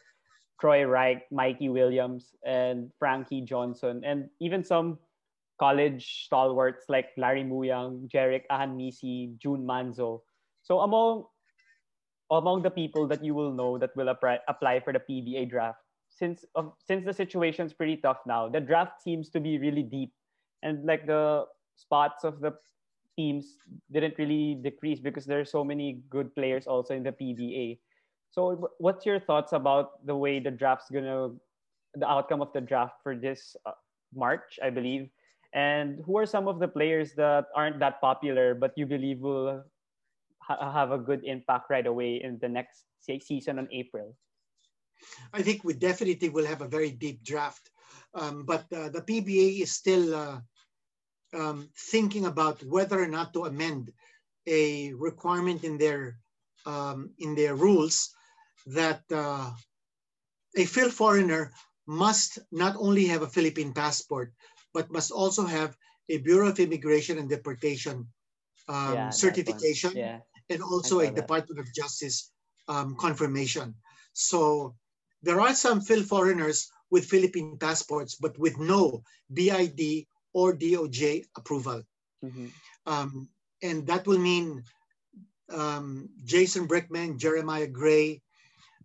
Troy Rike, Mikey Williams, and Frankie Johnson, and even some college stalwarts like Larry Muyang, Jerick Ahanmisi, Jun Manzo. So among among the people that you will know that will apply, apply for the PBA draft, since of since the situation's pretty tough now, the draft seems to be really deep, and like the spots of the teams didn't really decrease because there are so many good players also in the PBA. So, what's your thoughts about the way the draft's gonna, the outcome of the draft for this uh, March, I believe, and who are some of the players that aren't that popular but you believe will ha- have a good impact right away in the next se- season on April? I think we definitely will have a very deep draft. Um, but uh, the PBA is still uh, um, thinking about whether or not to amend a requirement in their um, in their rules that uh, a Fil-foreigner must not only have a Philippine passport but must also have a Bureau of Immigration and Deportation um, Yeah, certification Yeah. and also a that. Department of Justice um, confirmation. So there are some Fil-foreigners with Philippine passports, but with no BID or DOJ approval. Mhm. Um, and that will mean um, Jason Brickman, Jeremiah Gray,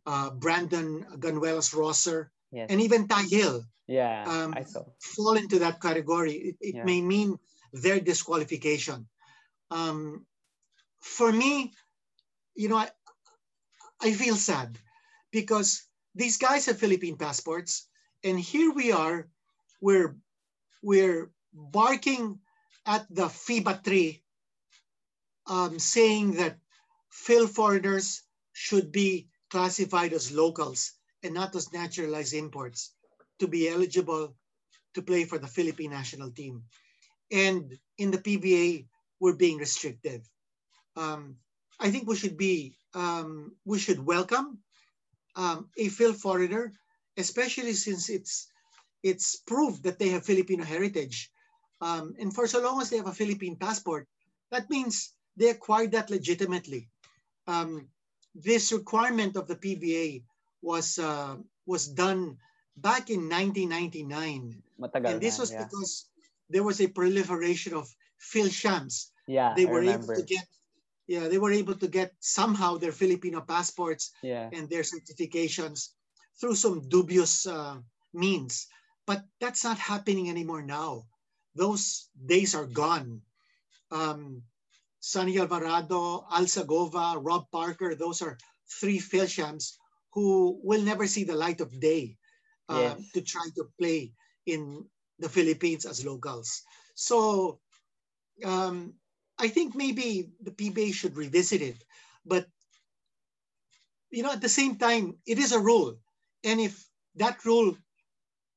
uh, Brandon Ganuelas Rosser, Yes. and even Ty Hill yeah, um, I saw. fall into that category. It, it Yeah. may mean their disqualification. Um, for me, you know, I, I feel sad because these guys have Philippine passports, and here we are, we're we're barking at the FIBA tree, um, saying that Fil-foreigners should be classified as locals and not as naturalized imports to be eligible to play for the Philippine national team. And in the PBA, we're being restrictive. Um, I think we should be, um, we should welcome um, a Fil-foreigner, especially since it's it's proved that they have Filipino heritage. Um, and for so long as they have a Philippine passport, that means they acquired that legitimately. Um, this requirement of the PBA was uh, was done back in 1999, Matagal and this na, was yeah. because there was a proliferation of Phil shams. yeah, They I were able to get, yeah, they were able to get somehow their Filipino passports yeah, and their certifications through some dubious uh, means. But that's not happening anymore now. Those days are gone. Um, Sonny Alvarado, Al Sagova, Rob Parker, those are three Philshams who will never see the light of day uh, Yes. to try to play in the Philippines as locals. So um, I think maybe the PBA should revisit it. But you know, at the same time, it is a rule. And if that rule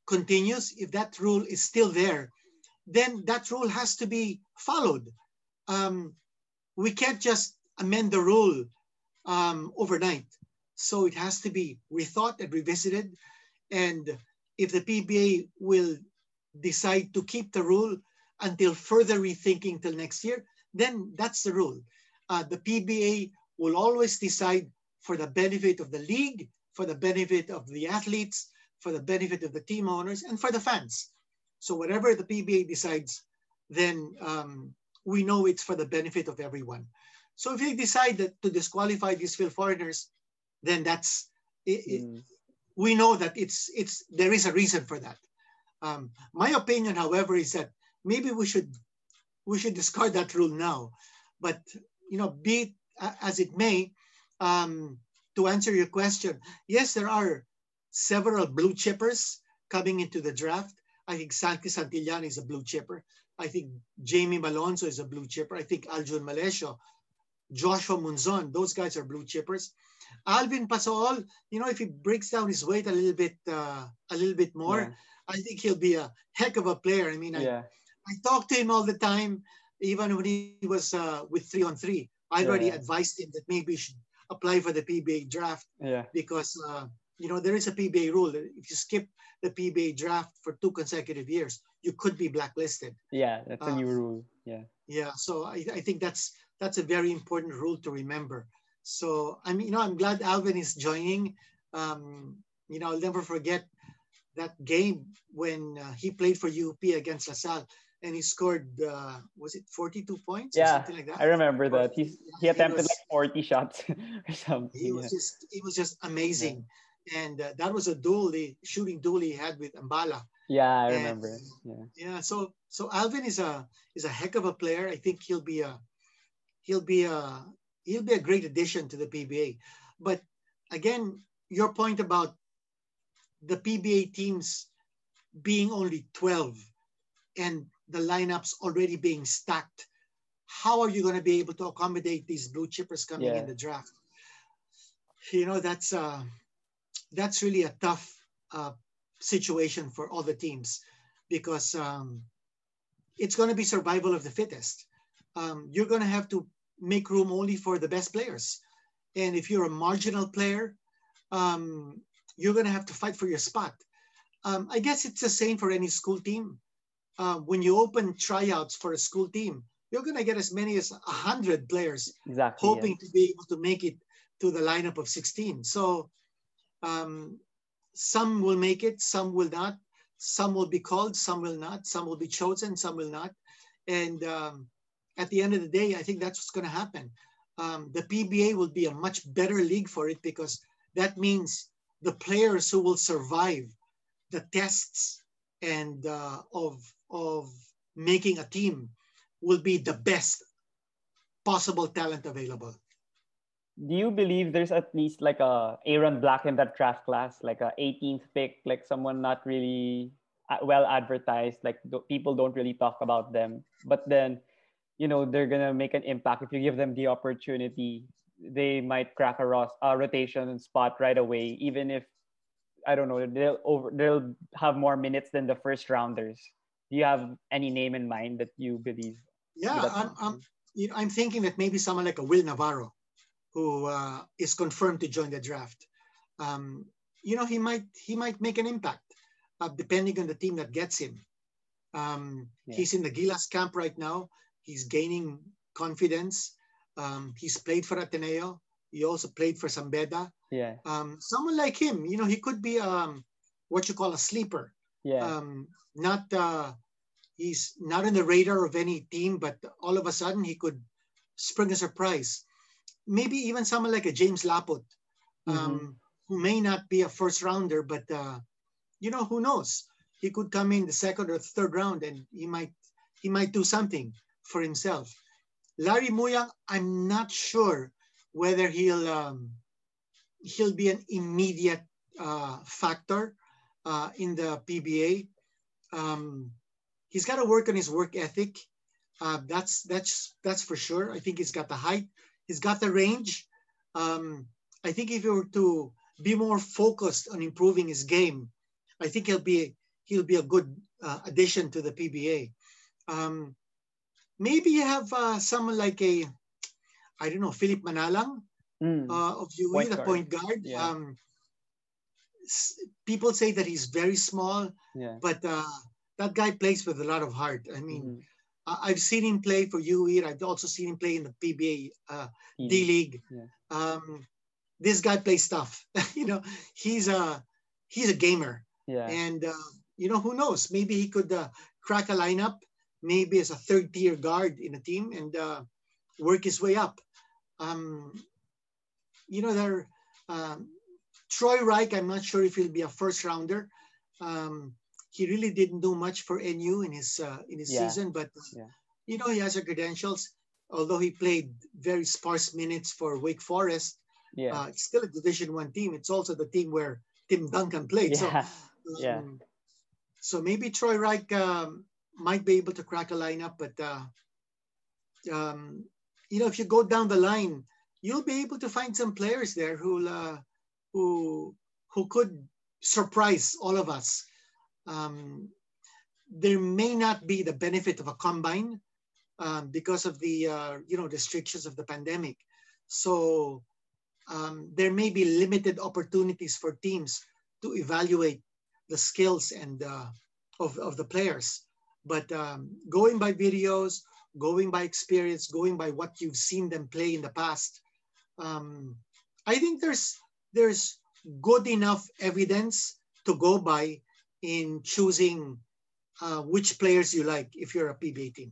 continues, if that rule is still there, then that rule has to be followed. Um, we can't just amend the rule um, overnight. So it has to be rethought and revisited. And if the PBA will decide to keep the rule until further rethinking till next year, then that's the rule. Uh, the PBA will always decide for the benefit of the league, for the benefit of the athletes, for the benefit of the team owners, and for the fans. So whatever the PBA decides, then um, we know it's for the benefit of everyone. So if they decide that to disqualify these Fil-foreigners, then that's it, it, Mm. we know that it's it's there is a reason for that. Um, my opinion, however, is that maybe we should we should discard that rule now. But you know, be it as it may, um, to answer your question, yes, there are several blue chippers coming into the draft. I think Santi Santillán is a blue chipper. I think Jamie Malonzo is a blue chipper. I think Aljun Melecio, Joshua Munzon, those guys are blue chippers. Alvin Pasaol, you know, if he breaks down his weight a little bit, uh, a little bit more, I think he'll be a heck of a player. I mean, Yeah. I, yeah. I talk to him all the time, even when he was uh, with three on three. I already Yeah. advised him that maybe he should apply for the PBA draft Yeah. because uh, you know there is a PBA rule. that If you skip the PBA draft for two consecutive years, you could be blacklisted. Yeah. That's a Uh, new rule. Yeah. Yeah, so I, I think that's that's a very important rule to remember. So I mean, you know, I'm glad Alvin is joining. Um, you know, I'll never forget that game when uh, he played for UP against LaSalle and he scored uh, was it 42 points or Yeah, something like that. I remember that. He he He attempted was- like 40 shots *laughs* or something. he was yeah. just it was just amazing, and uh, that was a duel, the shooting duel he had with Mbala. Yeah, I And- remember. Yeah. Yeah, so so Alvin is a is a heck of a player. I think he'll be a he'll be a he'll be a great addition to the PBA. But again, your point about the PBA teams being only 12 and the lineups already being stacked, how are you going to be able to accommodate these blue chippers coming Yeah. in the draft? You know, that's uh that's really a tough uh, situation for all the teams because um, it's going to be survival of the fittest. Um, you're going to have to make room only for the best players. And if you're a marginal player, um, you're going to have to fight for your spot. Um, I guess it's the same for any school team. Uh, when you open tryouts for a school team, you're going to get as many as 100 players Exactly. hoping to be able to make it to the lineup of 16. So um, some will make it, some will not. Some will be called, some will not. Some will be chosen, some will not. And um, at the end of the day, I think that's what's going to happen. Um, the PBA will be a much better league for it because that means the players who will survive the tests and uh, of of making a team will be the best possible talent available. Do you believe there's at least like a Aaron Black in that draft class, like a 18th pick, like someone not really uh, well advertised, like people don't really talk about them, but then, you know, they're gonna make an impact if you give them the opportunity. They might crack a ros- a rotation spot right away, even if I don't know they'll over they'll have more minutes than the first rounders. Do you have any name in mind that you believe? Yeah, I'm, I'm, you know, I'm thinking that maybe someone like a Will Navarro, who uh, is confirmed to join the draft, um, you know, he might he might make an impact, uh, depending on the team that gets him. Um, Yeah. He's in the Gilas camp right now. He's gaining confidence. Um, he's played for Ateneo. He also played for San Beda. Yeah, Um, someone like him, you know, he could be um, what you call a sleeper yeah, um, not uh, he's not in the radar of any team, but all of a sudden he could spring a surprise. Maybe even someone like a James Laput, um, who may not be a first rounder, but uh, you know who knows? He could come in the second or third round, and he might he might do something for himself. Larry Muyang, I'm not sure whether he'll um, he'll be an immediate uh, factor uh, in the PBA. Um, he's got to work on his work ethic. Uh, that's that's that's for sure. I think he's got the height. He's got the range. Um, I think if he were to be more focused on improving his game, I think he'll be he'll be a good uh, addition to the PBA. Um, maybe you have uh, someone like a I don't know Philip Manalang Mm. uh, of UE, Point the guard. point guard. Yeah. Um, people say that he's very small, yeah. but uh, that guy plays with a lot of heart. I mean. I- I've seen him play for UE. I've also seen him play in the PBA uh, D League. Yeah. Um, this guy plays tough. *laughs* you know, he's a he's a gamer, Yeah. and uh, you know, who knows? Maybe he could uh, crack a lineup, maybe as a third tier guard in a team and uh, work his way up. Um, you know, there, um, Troy Rike, I'm not sure if he'll be a first rounder. Um, he really didn't do much for NU in his uh, in his Yeah. season, but Yeah. you know he has the credentials. Although he played very sparse minutes for Wake Forest, Yeah. uh, it's still a Division One team. It's also the team where Tim Duncan played. So, yeah. *laughs* Yeah. um, so maybe Troy Rike um, might be able to crack a lineup, but uh, um, you know, if you go down the line, you'll be able to find some players there who uh, who who could surprise all of us. Um, there may not be the benefit of a combine um, because of the uh, you know restrictions of the pandemic. So um, there may be limited opportunities for teams to evaluate the skills and uh, of, of the players. But um, going by videos, going by experience, going by what you've seen them play in the past, um, I think there's there's good enough evidence to go by in choosing uh, which players you like if you're a PBA team.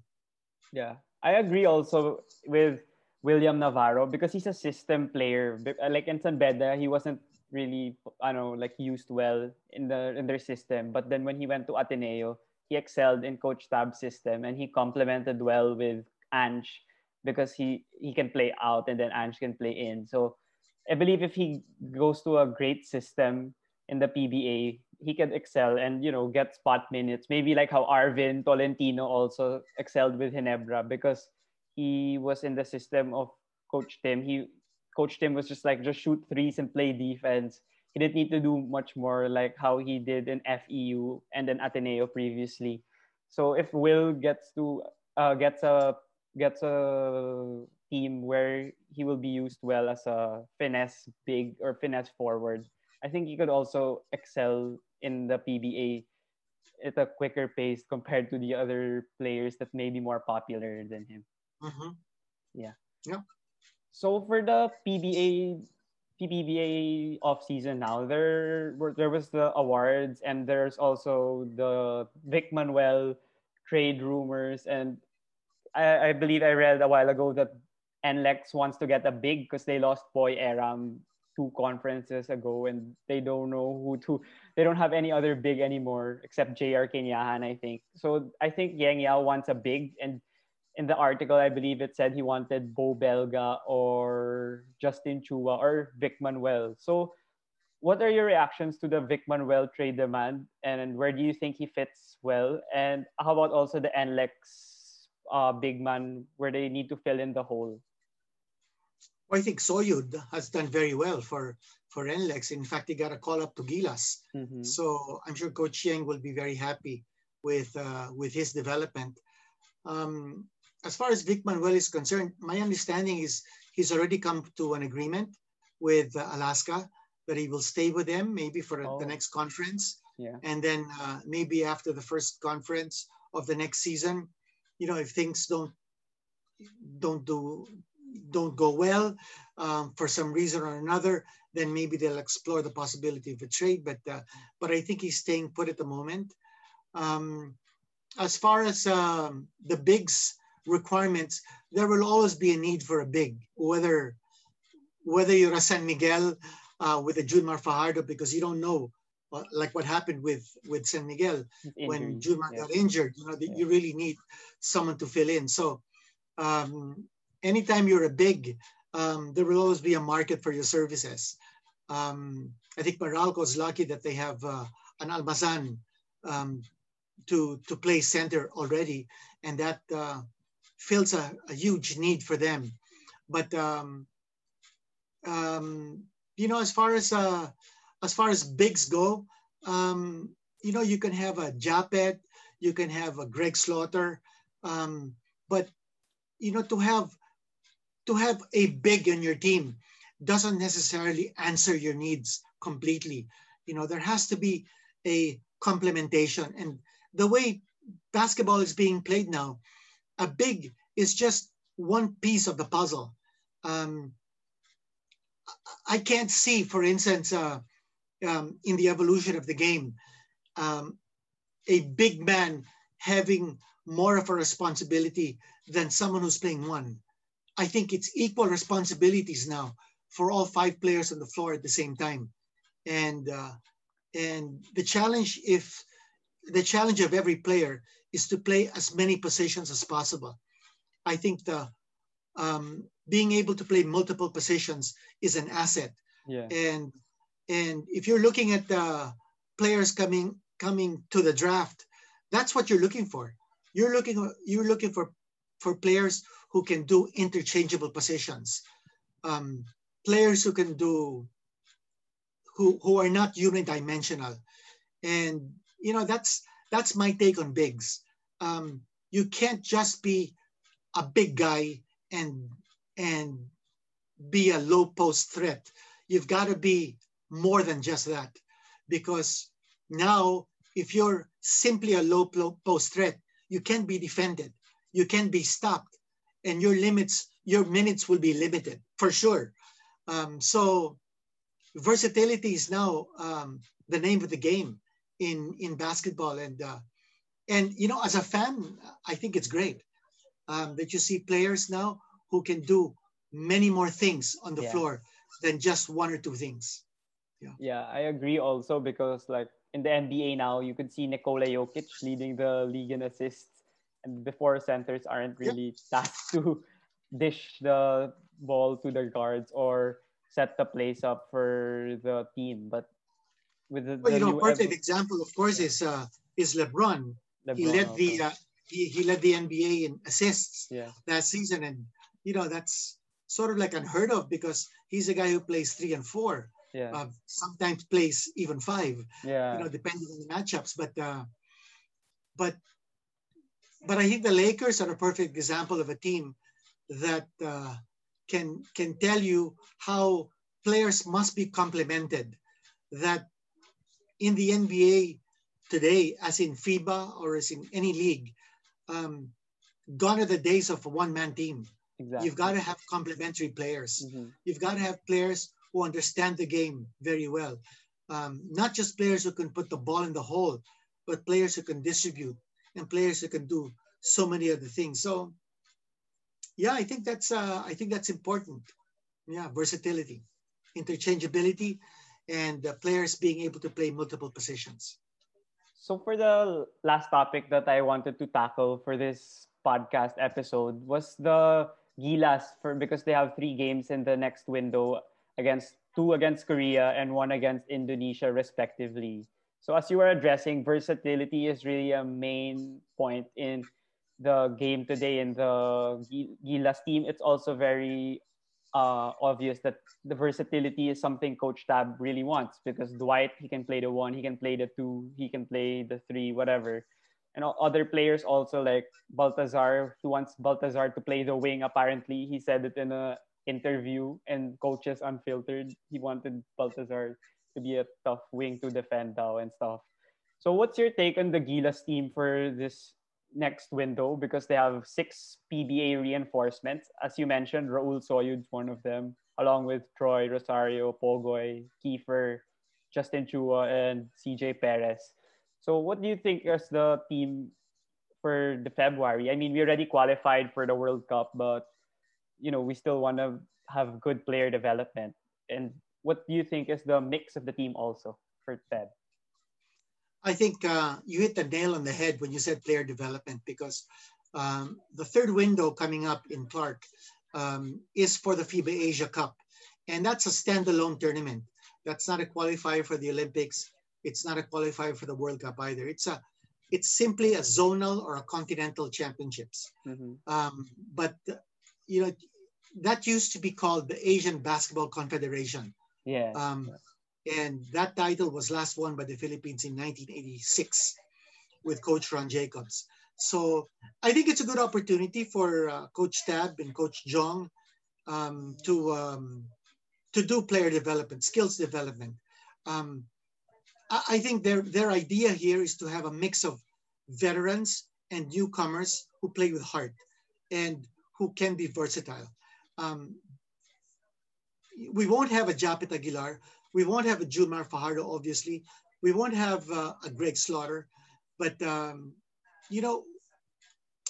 Yeah, I agree also with William Navarro because he's a system player. Like in San Beda, he wasn't really, I don't know, like used well in the in their system. But then when he went to Ateneo, he excelled in Coach Tab's system and he complemented well with Ange because he he can play out and then Ange can play in. So I believe if he goes to a great system in the PBA, he can excel and you know get spot minutes. Maybe like how Arvin Tolentino also excelled with Ginebra because he was in the system of Coach Tim. He Coach Tim was just like just shoot threes and play defense. He didn't need to do much more like how he did in FEU and then Ateneo previously. So if Will gets to uh, gets a gets a team where he will be used well as a finesse big or finesse forward, I think he could also excel in the PBA at a quicker pace compared to the other players that may be more popular than him. Mhm. So for the PBA PBA off season now, there were there was the awards and there's also the Vic Manuel trade rumors and I, I believe I read a while ago that NLEX wants to get a big because they lost Poy Erram two conferences ago and they don't know who to they don't have any other big anymore except JR Quiñahan, I think. So I think Yeng Guiao wants a big and in the article, I believe it said he wanted Beau Belga or Justin Chua or Vic Manuel. So, what are your reactions to the Vic Manuel trade demand, and where do you think he fits well? And how about also the NLEX uh, big man, where they need to fill in the hole? Well, I think Soyud has done very well for for NLEX. In fact, he got a call up to Gilas. Mhm. So I'm sure Coach Yeng will be very happy with uh, with his development. Um, as far as Vic Manuel is concerned, my understanding is he's already come to an agreement with uh, Alaska that he will stay with them maybe for Oh. the next conference, Yeah. and then uh, maybe after the first conference of the next season, you know, if things don't don't do don't go well um, for some reason or another, then maybe they'll explore the possibility of a trade. But uh, but I think he's staying put at the moment. Um, as far as um, the bigs requirements, there will always be a need for a big, whether whether you're a San Miguel uh, with a Junmar Fajardo, because you don't know, uh, like what happened with with San Miguel when Injuries, Junmar yeah. got injured. You know, that you really need someone to fill in. So um, anytime you're a big, um, there will always be a market for your services. Um, I think Meralco is lucky that they have uh, an Almazan um, to to play center already, and that uh, fills a, a huge need for them. But um, um, you know, as far as uh, as far as bigs go, um, you know, you can have a Japeth, you can have a Greg Slaughter, but you know, to have to have a big in your team doesn't necessarily answer your needs completely. You know, there has to be a complementation, and the way basketball is being played now, a big is just one piece of the puzzle. Um, I can't see, for instance, uh, um, in the evolution of the game, um, a big man having more of a responsibility than someone who's playing one. I think it's equal responsibilities now for all five players on the floor at the same time. And uh, and the challenge, if the challenge of every player is to play as many positions as possible. I think the um, being able to play multiple positions is an asset. Yeah. And and if you're looking at the players coming coming to the draft, that's what you're looking for. You're looking you're looking for for players who can do interchangeable positions, um, players who can do who who are not unidimensional, and you know that's that's my take on bigs. Um, you can't just be a big guy and and be a low post threat. You've got to be more than just that, because now if you're simply a low post threat, you can't be defended, you can't be stopped, and your limits, your minutes will be limited for sure. Um, so versatility is now um, the name of the game in in basketball, and uh, and you know, as a fan, I think it's great um, that you see players now who can do many more things on the Yeah. floor than just one or two things. Yeah, I agree also because like in the NBA now, you could see Nikola Jokic leading the league in assists, before centers aren't really tasked to dish the ball to their guards or set the place up for the team. But with the, Well, the you know, perfect ev- example, of course, is uh, is LeBron. he led also. the uh, he, he led the NBA in assists yeah, last season, and you know that's sort of like unheard of because he's a guy who plays three and four, yeah, uh, sometimes plays even five. yeah, you know, depending on the matchups. But uh, but but I think the Lakers are a perfect example of a team that uh, can can tell you how players must be complemented. That in the NBA today, as in FIBA or as in any league, um, gone are the days of a one-man team. exactly. You've got to have complementary players Mhm. you've got to have players who understand the game very well. Um, not just players who can put the ball in the hole, but players who can distribute and players who can do so many other things. So, yeah, I think that's uh, I think that's important. Yeah, versatility, interchangeability, and uh, players being able to play multiple positions. So for the last topic that I wanted to tackle for this podcast episode was the Gilas for because they have three games in the next window against two against Korea and one against Indonesia respectively. So as you were addressing, versatility is really a main point in the game today in the Gilas team. It's also very uh, obvious that the versatility is something Coach Tab really wants because Dwight he can play the one, he can play the two, he can play the three, whatever. And other players also like Baltazar, he wants Baltazar to play the wing. Apparently, he said it in a interview and coaches unfiltered. He wanted Baltazar to be a tough wing to defend now and stuff. So what's your take on the Gilas team for this next window? Because they have six PBA reinforcements. As you mentioned, Raul Soyud's one of them, along with Troy, Rosario, Pogoy, Kiefer, Justin Chua, and CJ Perez. So what do you think is the team for the February? I mean, we already qualified for the World Cup, but you know, we still want to have good player development. And what do you think is the mix of the team also for Feb? I think uh, you hit the nail on the head when you said player development because um, the third window coming up in Clark um, is for the FIBA Asia Cup. And that's a standalone tournament. That's not a qualifier for the Olympics. It's not a qualifier for the World Cup either. It's a it's simply a zonal or a continental championships. Mm-hmm. Um, but you know that used to be called the Asian Basketball Confederation. Yeah. Um, and that title was last won by the Philippines in 1986 with Coach Ron Jacobs. So I think it's a good opportunity for uh, Coach Tab and Coach Jong um, to um, to do player development, skills development. Um, I, I think their their idea here is to have a mix of veterans and newcomers who play with heart and who can be versatile. We won't have a Japeth Aguilar. We won't have a Junmar Fajardo, obviously. We won't have uh, a Greg Slaughter. But um, you know,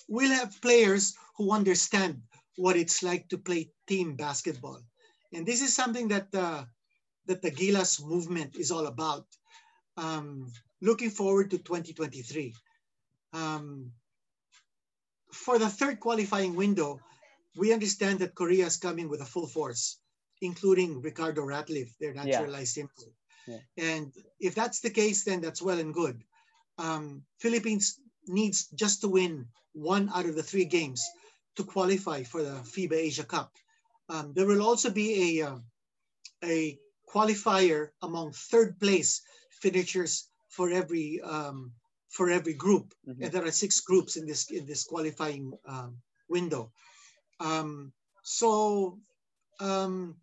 we'll have players who understand what it's like to play team basketball, and this is something that uh, that the Gilas movement is all about. Um, looking forward to 2023. Um, for the third qualifying window, we understand that Korea is coming with a full force, including Ricardo Ratliffe, their naturalized yeah. Yeah. And if that's the case, then that's well and good. Um, Philippines needs just to win one out of the three games to qualify for the FIBA Asia Cup. Um, there will also be a, uh, a qualifier among third place finishers for every um, for every group. Mm-hmm. And there are six groups in this in this qualifying um, window. Um, so um,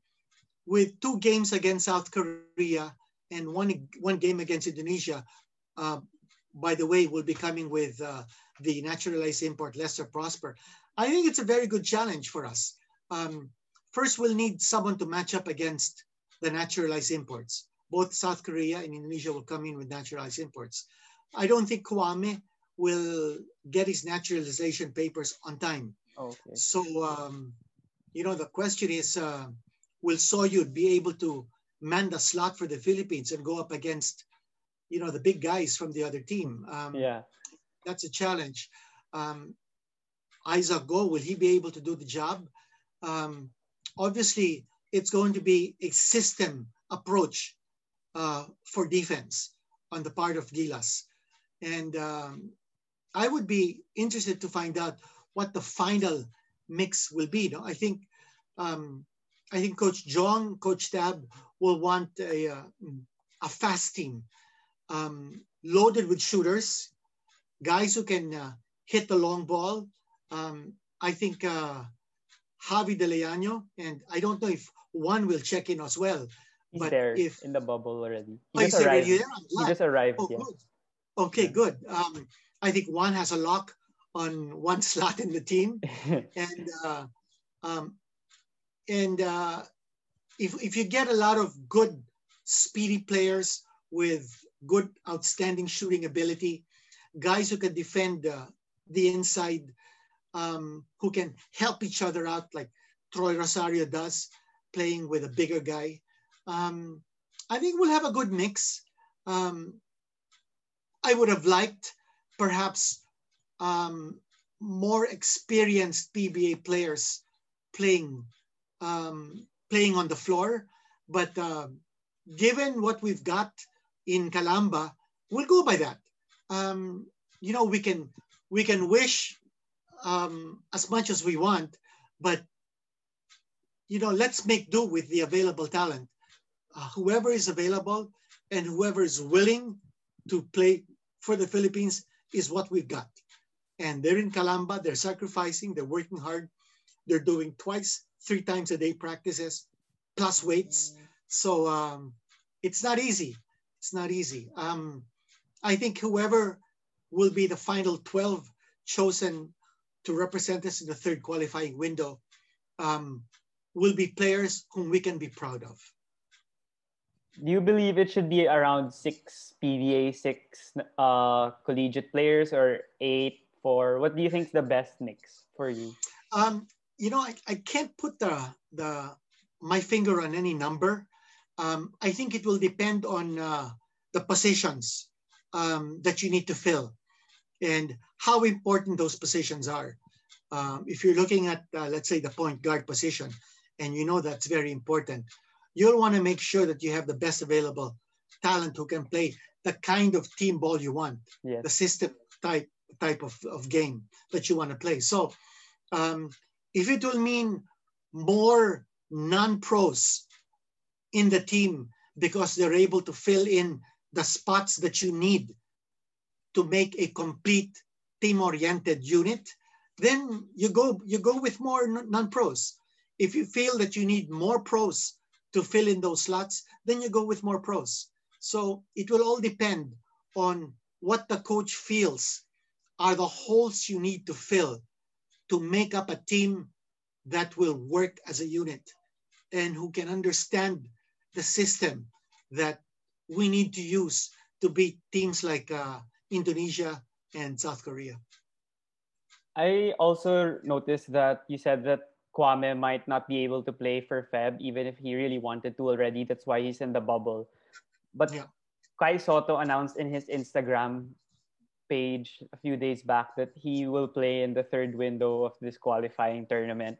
with two games against South Korea and one one game against Indonesia, uh, by the way, will be coming with uh, the naturalized import Lester Prosper. I think it's a very good challenge for us. Um, first, we'll need someone to match up against the naturalized imports. Both South Korea and Indonesia will come in with naturalized imports. I don't think Kwame will get his naturalization papers on time. Okay. So, um, you know, the question is, uh, will Soyud be able to man the slot for the Philippines and go up against, you know, the big guys from the other team? Um, yeah. That's a challenge. Um, Isaac Go, will he be able to do the job? Um, obviously, it's going to be a system approach uh, for defense on the part of Gilas. And um, I would be interested to find out what the final mix will be. No? I think um, I think Coach Jong, Coach Tab will want a, uh, a fast team um, loaded with shooters, guys who can uh, hit the long ball. Um, I think uh, Javi De Liaño, and I don't know if Juan will check in as well. He's but there if, in the bubble already. He oh, just arrived. He just arrived. Oh, yeah. good. Okay, Yeah. good. Um, I think Juan has a lock on one *laughs* slot in the team, *laughs* and uh, um, and uh, if if you get a lot of good, speedy players with good, outstanding shooting ability, guys who can defend uh, the inside, um, who can help each other out, like Troy Rosario does, playing with a bigger guy. Um, I think we'll have a good mix. Um, I would have liked perhaps um, more experienced PBA players playing um, playing on the floor, but uh, given what we've got in Calamba, we'll go by that. Um, you know, we can we can wish um, as much as we want, but you know, let's make do with the available talent. Uh, whoever is available and whoever is willing to play for the Philippines is what we've got. And they're in Calamba, they're sacrificing, they're working hard, they're doing twice, three times a day practices, plus weights. So um, it's not easy. It's not easy. Um, I think whoever will be the final 12 chosen to represent us in the third qualifying window um, will be players whom we can be proud of. Do you believe it should be around six PBA, six uh, collegiate players, or eight for? What do you think is the best mix for you? Um, you know, I, I can't put the the my finger on any number. Um, I think it will depend on uh, the positions um, that you need to fill and how important those positions are. Um, if you're looking at, uh, let's say, the point guard position, and you know that's very important, you'll want to make sure that you have the best available talent who can play the kind of team ball you want, Yes. the system type type of, of game that you want to play. So um, if it will mean more non-pros in the team because they're able to fill in the spots that you need to make a complete team-oriented unit, then you go you go with more non-pros. If you feel that you need more pros to fill in those slots, then you go with more pros. So it will all depend on what the coach feels are the holes you need to fill to make up a team that will work as a unit and who can understand the system that we need to use to beat teams like uh, Indonesia, and South Korea. I also noticed that you said that Kwame might not be able to play for Feb, even if he really wanted to already. That's why he's in the bubble. But Yeah. Kai Sotto announced in his Instagram page a few days back that he will play in the third window of this qualifying tournament.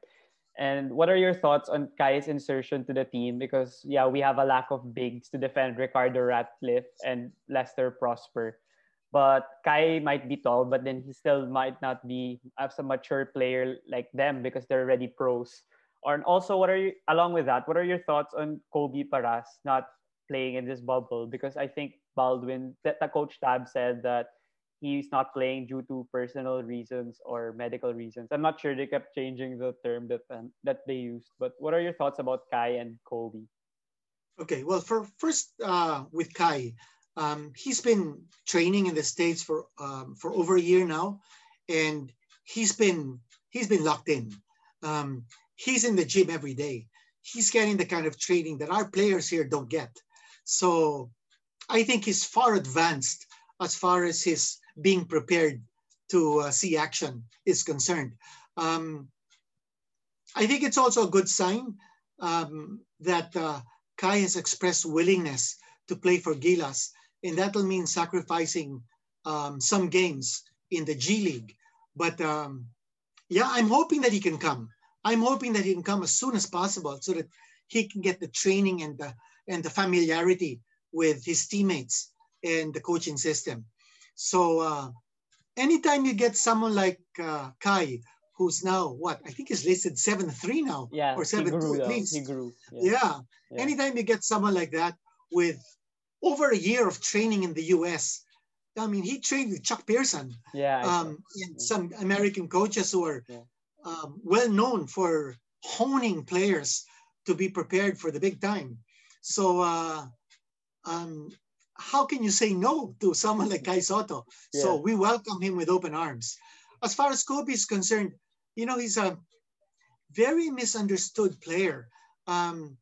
And what are your thoughts on Kai's insertion to the team? Because yeah, we have a lack of bigs to defend Ricardo Ratliffe and Lester Prosper. But Kai might be tall, but then he still might not be as a mature player like them because they're already pros. And also, what are you along with that? What are your thoughts on Kobe Paras not playing in this bubble? Because I think Baldwin, the, the coach Tab said that he's not playing due to personal reasons or medical reasons. I'm not sure they kept changing the term that um, that they used. But what are your thoughts about Kai and Kobe? Okay, well, for first uh, with Kai, um, he's been training in the states for um, for over a year now, and he's been he's been locked in. Um, he's in the gym every day. He's getting the kind of training that our players here don't get. So, I think he's far advanced as far as his being prepared to uh, see action is concerned. Um, I think it's also a good sign um, that uh, Kai has expressed willingness to play for Gilas, and that'll mean sacrificing um, some games in the G League. But um, yeah, I'm hoping that he can come. I'm hoping that he can come as soon as possible so that he can get the training and the and the familiarity with his teammates and the coaching system. So uh, anytime you get someone like uh, Kai, who's now what I think is listed seven three now, Yeah, or seven two at least. He grew. Yeah. Yeah. Anytime you get someone like that with over a year of training in the US, I mean, he trained with Chuck Person Yeah. Um, and some American coaches who are Yeah. um, well known for honing players to be prepared for the big time. So, uh, um, how can you say no to someone like Kai Sotto? So we welcome him with open arms. As far as Kobe is concerned, you know, he's a very misunderstood player. Um,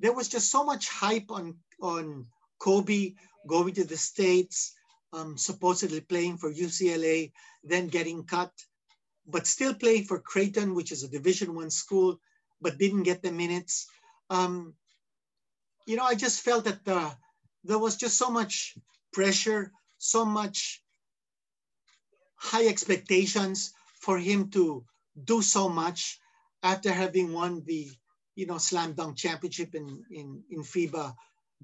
there was just so much hype on on Kobe going to the states, um, supposedly playing for UCLA, then getting cut, but still playing for Creighton, which is a Division One school, but didn't get the minutes. Um, you know, I just felt that uh, there was just so much pressure, so much high expectations for him to do so much after having won the you know slam dunk championship in in in FIBA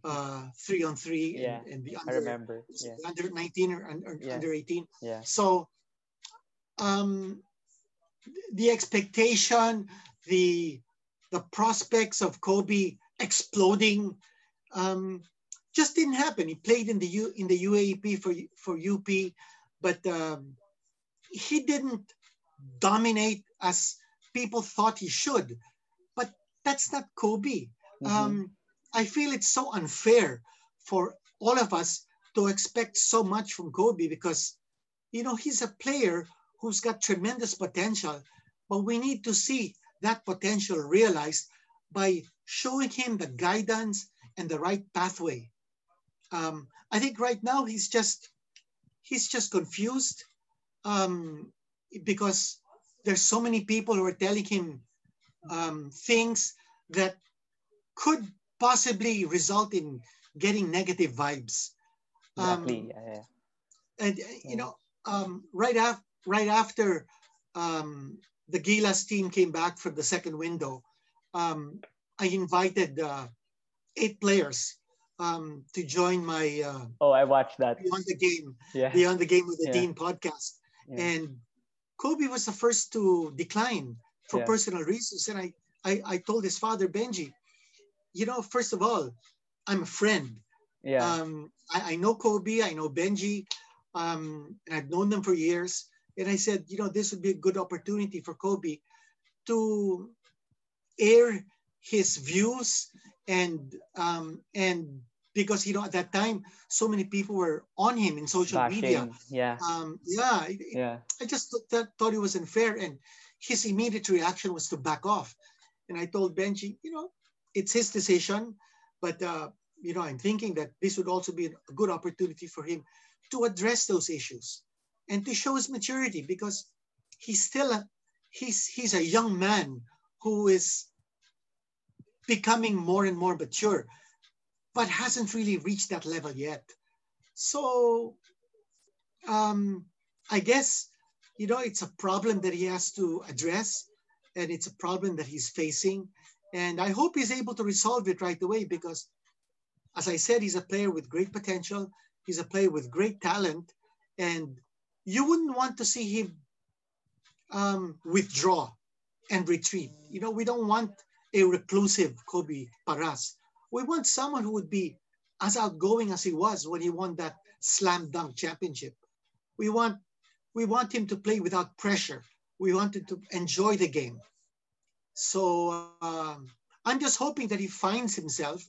uh, three on three and, Yeah, and the I under remember. Yeah. under 19 or, un- or Yeah. under 18 Yeah. so um the expectation the the prospects of kobe exploding um just didn't happen he played in the U, in the UAAP for for UP but um he didn't dominate as people thought he should but that's not kobe Mhm. um, I feel it's so unfair for all of us to expect so much from Kobe because, you know, he's a player who's got tremendous potential, but we need to see that potential realized by showing him the guidance and the right pathway. Um, I think right now he's just he's just confused um, because there's so many people who are telling him um, things that could possibly result in getting negative vibes. Um, Exactly. yeah, yeah. and uh, you know, um, right after right after um, the Gilas team came back from the second window, um, I invited uh, eight players um, to join my uh, Oh, I watched that. Beyond the Game Yeah. Beyond the Game with the Yeah. Dean podcast, Yeah. and Kobe was the first to decline for Yeah. personal reasons. And I, I, I told his father Benjie, you know, first of all, I'm a friend. Yeah. Um, I, I know Kobe, I know Benjie, um, and I've known them for years. And I said, you know, this would be a good opportunity for Kobe to air his views and um, and because you know at that time so many people were on him in social media. Yeah. Um, yeah, it- Yeah. I just th- that, thought it was unfair, and his immediate reaction was to back off. And I told Benjie, you know, it's his decision, but uh, you know, I'm thinking that this would also be a good opportunity for him to address those issues and to show his maturity because he's still a, he's he's a young man who is becoming more and more mature, but hasn't really reached that level yet. So um, I guess you know it's a problem that he has to address, and it's a problem that he's facing. And I hope he's able to resolve it right away because, as I said, he's a player with great potential. He's a player with great talent, and you wouldn't want to see him um, withdraw and retreat. You know, we don't want a reclusive Kobe Paras. We want someone who would be as outgoing as he was when he won that slam dunk championship. We want we want him to play without pressure. We want him to enjoy the game. So um, I'm just hoping that he finds himself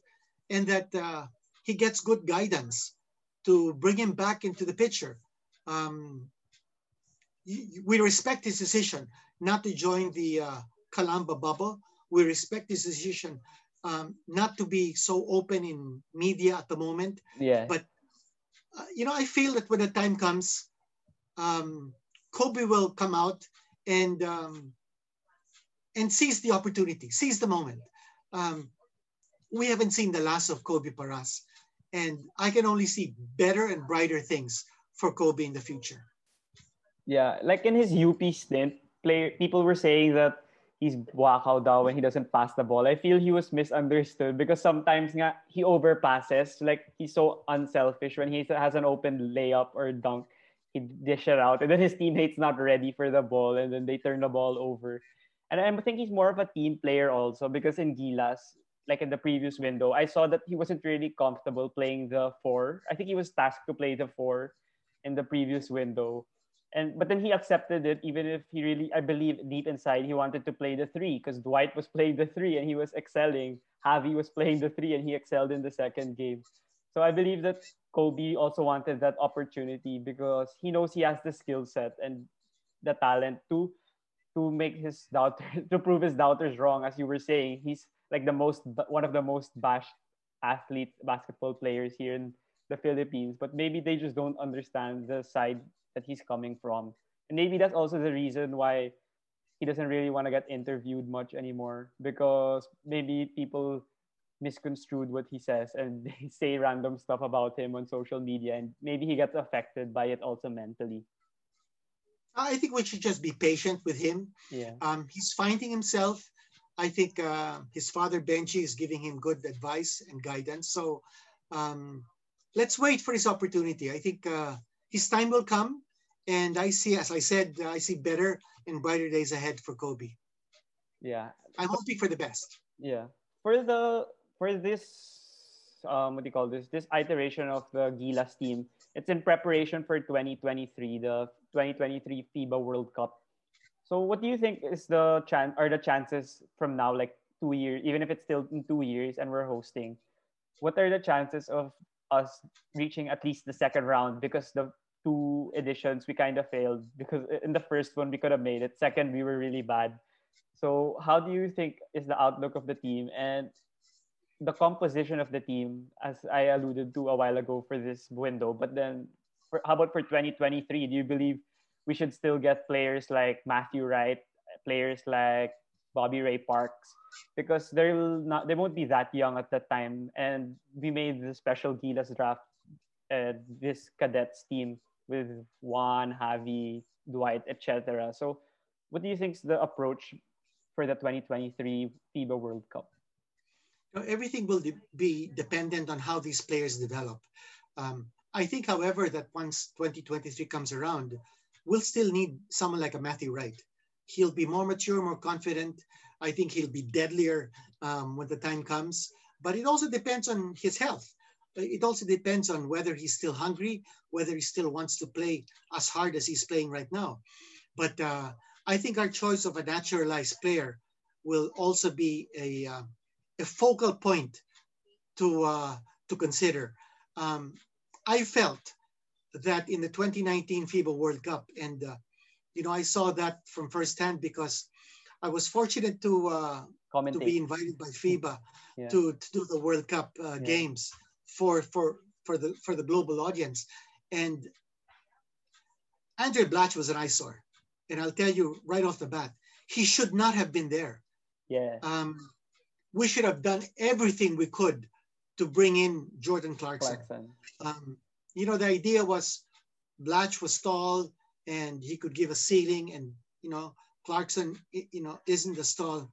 and that uh, he gets good guidance to bring him back into the picture. Um, we respect his decision not to join the uh, Calamba bubble. We respect his decision um, not to be so open in media at the moment. Yeah. But uh, you know, I feel that when the time comes, um, Kobe will come out and um, and seize the opportunity, seize the moment. Um, we haven't seen the last of Kobe Paras, and I can only see better and brighter things for Kobe in the future. Yeah, like in his UP stint, play people were saying that he's wakaw daw when he doesn't pass the ball. I feel he was misunderstood because sometimes nga, he overpasses. Like he's so unselfish when he has an open layup or dunk, he dish it out, and then his teammates not ready for the ball, and then they turn the ball over. And I think he's more of a team player also because in Gilas, like in the previous window, I saw that he wasn't really comfortable playing the four. I think he was tasked to play the four in the previous window. And but then he accepted it, even if he really, I believe deep inside he wanted to play the three because Dwight was *laughs* playing the three and he was excelling. Javi was playing the three and he excelled in the second game. So I believe that Kobe also wanted that opportunity because he knows he has the skill set and the talent to to make his *laughs* doubter to prove his doubters wrong. As you were saying, he's like the most one of the most bashed athlete basketball players here in the Philippines. But maybe they just don't understand the side that he's coming from. And maybe that's also the reason why he doesn't really want to get interviewed much anymore because maybe people misconstrued what he says and *laughs* they say random stuff about him on social media and maybe he gets affected by it also mentally. I think we should just be patient with him. Yeah. Um, he's finding himself. I think uh, his father Benjie is giving him good advice and guidance. So um, let's wait for his opportunity. I think uh, his time will come. And I see, as I said, I see better and brighter days ahead for Kobe. Yeah. I'm hoping for the best. Yeah. For the for this um what do you call this? This iteration of the Gilas team, it's in preparation for 2023, the 2023 FIBA World Cup. So what do you think is the chance or the chances from now, like two years, even if it's still in two years and we're hosting, what are the chances of us reaching at least the second round? Because the two editions we kind of failed because in the first one we could have made it. Second, we were really bad. So how do you think is the outlook of the team and the composition of the team, as I alluded to a while ago for this window? But then, for, how about for 2023? Do you believe we should still get players like Matthew Wright, players like Bobby Ray Parks, because they'll not they won't be that young at that time, and we made the special Gilas draft, uh, this cadets team with Juan, Javi, Dwight, etc. So, what do you think is the approach for the 2023 FIBA World Cup? everything will de- be dependent on how these players develop. Um, I think, however, that once 2023 comes around, we'll still need someone like a Matthew Wright. He'll be more mature, more confident. I think he'll be deadlier um, when the time comes. But it also depends on his health it also depends on whether he's still hungry, whether he still wants to play as hard as he's playing right now. But uh, I think our choice of a naturalized player will also be a, uh, a focal point to, uh, to consider. Um, I felt that in the 2019 FIBA World Cup, and uh, you know, I saw that from firsthand because I was fortunate to uh, to be invited by FIBA *laughs* Yeah. to, to do the World Cup uh, Yeah. games for for for the for the global audience. And Andray Blatche was an eyesore, and I'll tell you right off the bat, he should not have been there. yeah. Um, we should have done everything we could to bring in Jordan Clarkson. Clarkson. Um, you know, the idea was Blatche was tall and he could give a ceiling, and you know, Clarkson, you know, isn't the stall.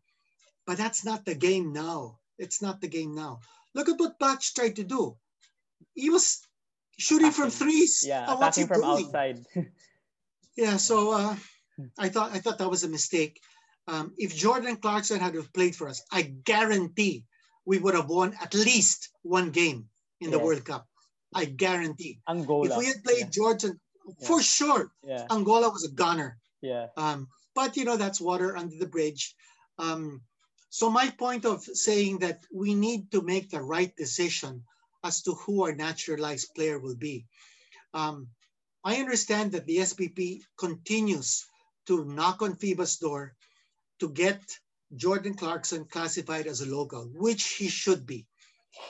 But that's not the game now. It's not the game now. Look at what Blatche tried to do. He was shooting from threes. Yeah, attacking from doing? outside. *laughs* Yeah, so uh, I thought I thought that was a mistake. Um, if Jordan Clarkson had played for us, I guarantee we would have won at least one game in the Yes. World Cup. I guarantee. Angola. If we had played Jordan, for sure, yeah. Angola was a gunner. Yeah. Um, but you know that's water under the bridge. Um, so my point of saying that we need to make the right decision as to who our naturalized player will be. Um, I understand that the SBP continues to knock on FIBA's door to get Jordan Clarkson classified as a local, which he should be.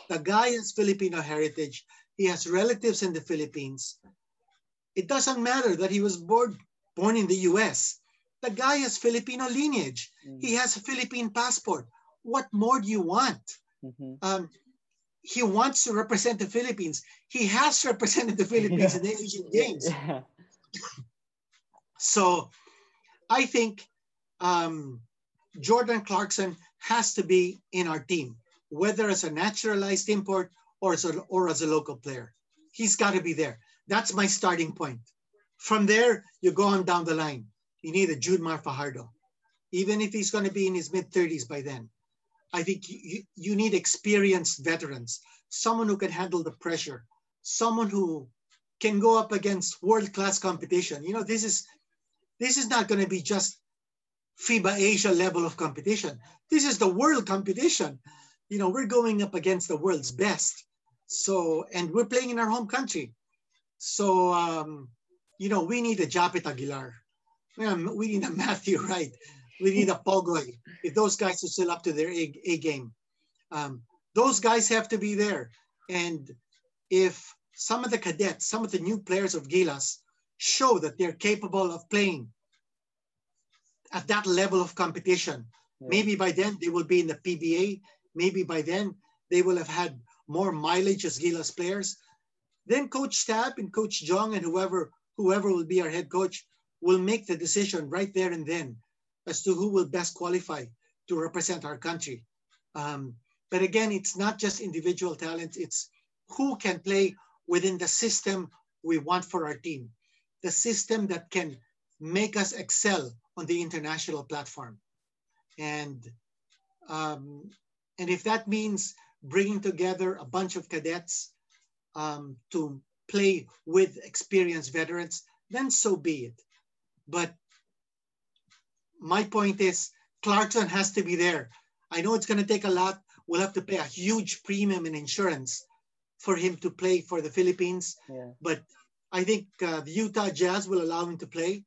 The guy has Filipino heritage. He has relatives in the Philippines. It doesn't matter that he was born born in the US. The guy has Filipino lineage. Mm. He has a Philippine passport. What more do you want? Mhm. Um, he wants to represent the Philippines. He has represented the Philippines *laughs* Yeah. in the Asian Games. *laughs* Yeah. So I think um, Jordan Clarkson has to be in our team, whether as a naturalized import or as a, or as a local player. He's got to be there. That's my starting point. From there, you go on down the line. You need a Junmar Fajardo, even if he's going to be in his mid 30s by then. I think you, you, need experienced veterans, someone who can handle the pressure, someone who can go up against world class competition. You know, this is this is not going to be just FIBA Asia level of competition. This is the world competition. You know, we're going up against the world's best. So, and we're playing in our home country. So, um, you know, we need a Japeth Aguilar. We need a *laughs* Matthew Wright. We need a Pogoy. If those guys are still up to their A, A game, um, those guys have to be there. And if some of the cadets, some of the new players of Gilas show that they're capable of playing at that level of competition. Yeah. Maybe by then they will be in the PBA. Maybe by then they will have had more mileage as Gilas players. Then Coach Tab and Coach Jong and whoever whoever will be our head coach will make the decision right there and then as to who will best qualify to represent our country. Um, but again, it's not just individual talent; it's who can play within the system we want for our team, the system that can make us excel on the international platform. And um, and if that means bringing together a bunch of cadets um, to play with experienced veterans, then so be it. But my point is, Clarkson has to be there. I know it's going to take a lot. We'll have to pay a huge premium in insurance for him to play for the Philippines. Yeah. But I think uh, the Utah Jazz will allow him to play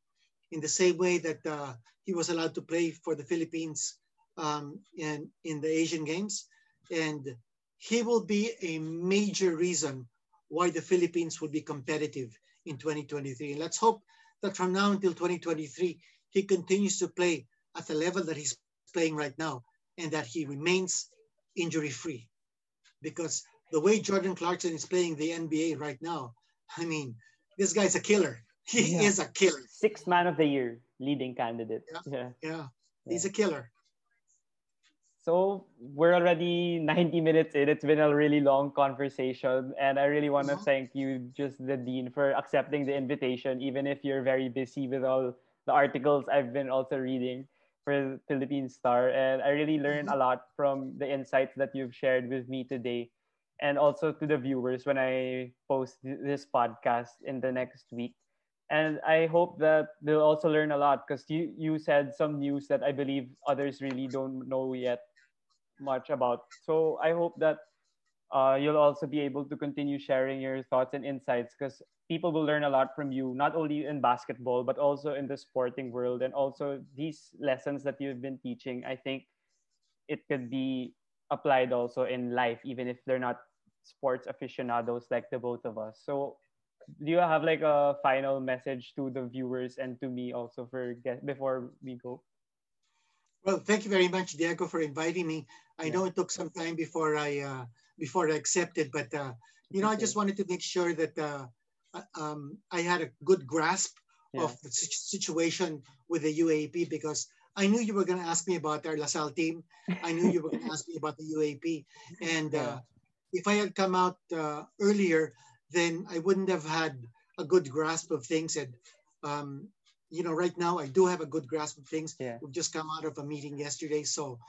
in the same way that uh, he was allowed to play for the Philippines um, in, in the Asian Games. And he will be a major reason why the Philippines will be competitive in 2023. And let's hope that from now until 2023, he continues to play at the level that he's playing right now and that he remains injury free. Because the way Jordan Clarkson is playing the NBA right now, I mean, this guy's a killer. He Yeah. is a killer. Sixth man of the year, leading candidate. Yeah. yeah. Yeah, he's a killer. So we're already 90 minutes in. It's been a really long conversation. And I really want to Mhm. thank you, just the Dean, for accepting the invitation, even if you're very busy with all the articles I've been also reading for Philippine Star. And I really learned a lot from the insights that you've shared with me today. And also to the viewers when I post this podcast in the next week. And I hope that they'll also learn a lot because you, you said some news that I believe others really don't know yet much about. So I hope that uh, you'll also be able to continue sharing your thoughts and insights because people will learn a lot from you, not only in basketball, but also in the sporting world. And also these lessons that you've been teaching, I think it could be applied also in life, even if they're not sports aficionados like the both of us. So do you have like a final message to the viewers and to me also for before we go? Well, thank you very much, Diego, for inviting me. I Yeah. know it took some time before I uh, before I accepted, but uh, you know, I just wanted to make sure that uh, uh, um, I had a good grasp Yeah. of the situation with the UAAP because I knew you were going to ask me about our LaSalle team. I knew you were going to ask me about the UAAP, and uh, Yeah. if I had come out uh, earlier, then I wouldn't have had a good grasp of things. And um, you know, right now I do have a good grasp of things. Yeah. We've just come out of a meeting yesterday, so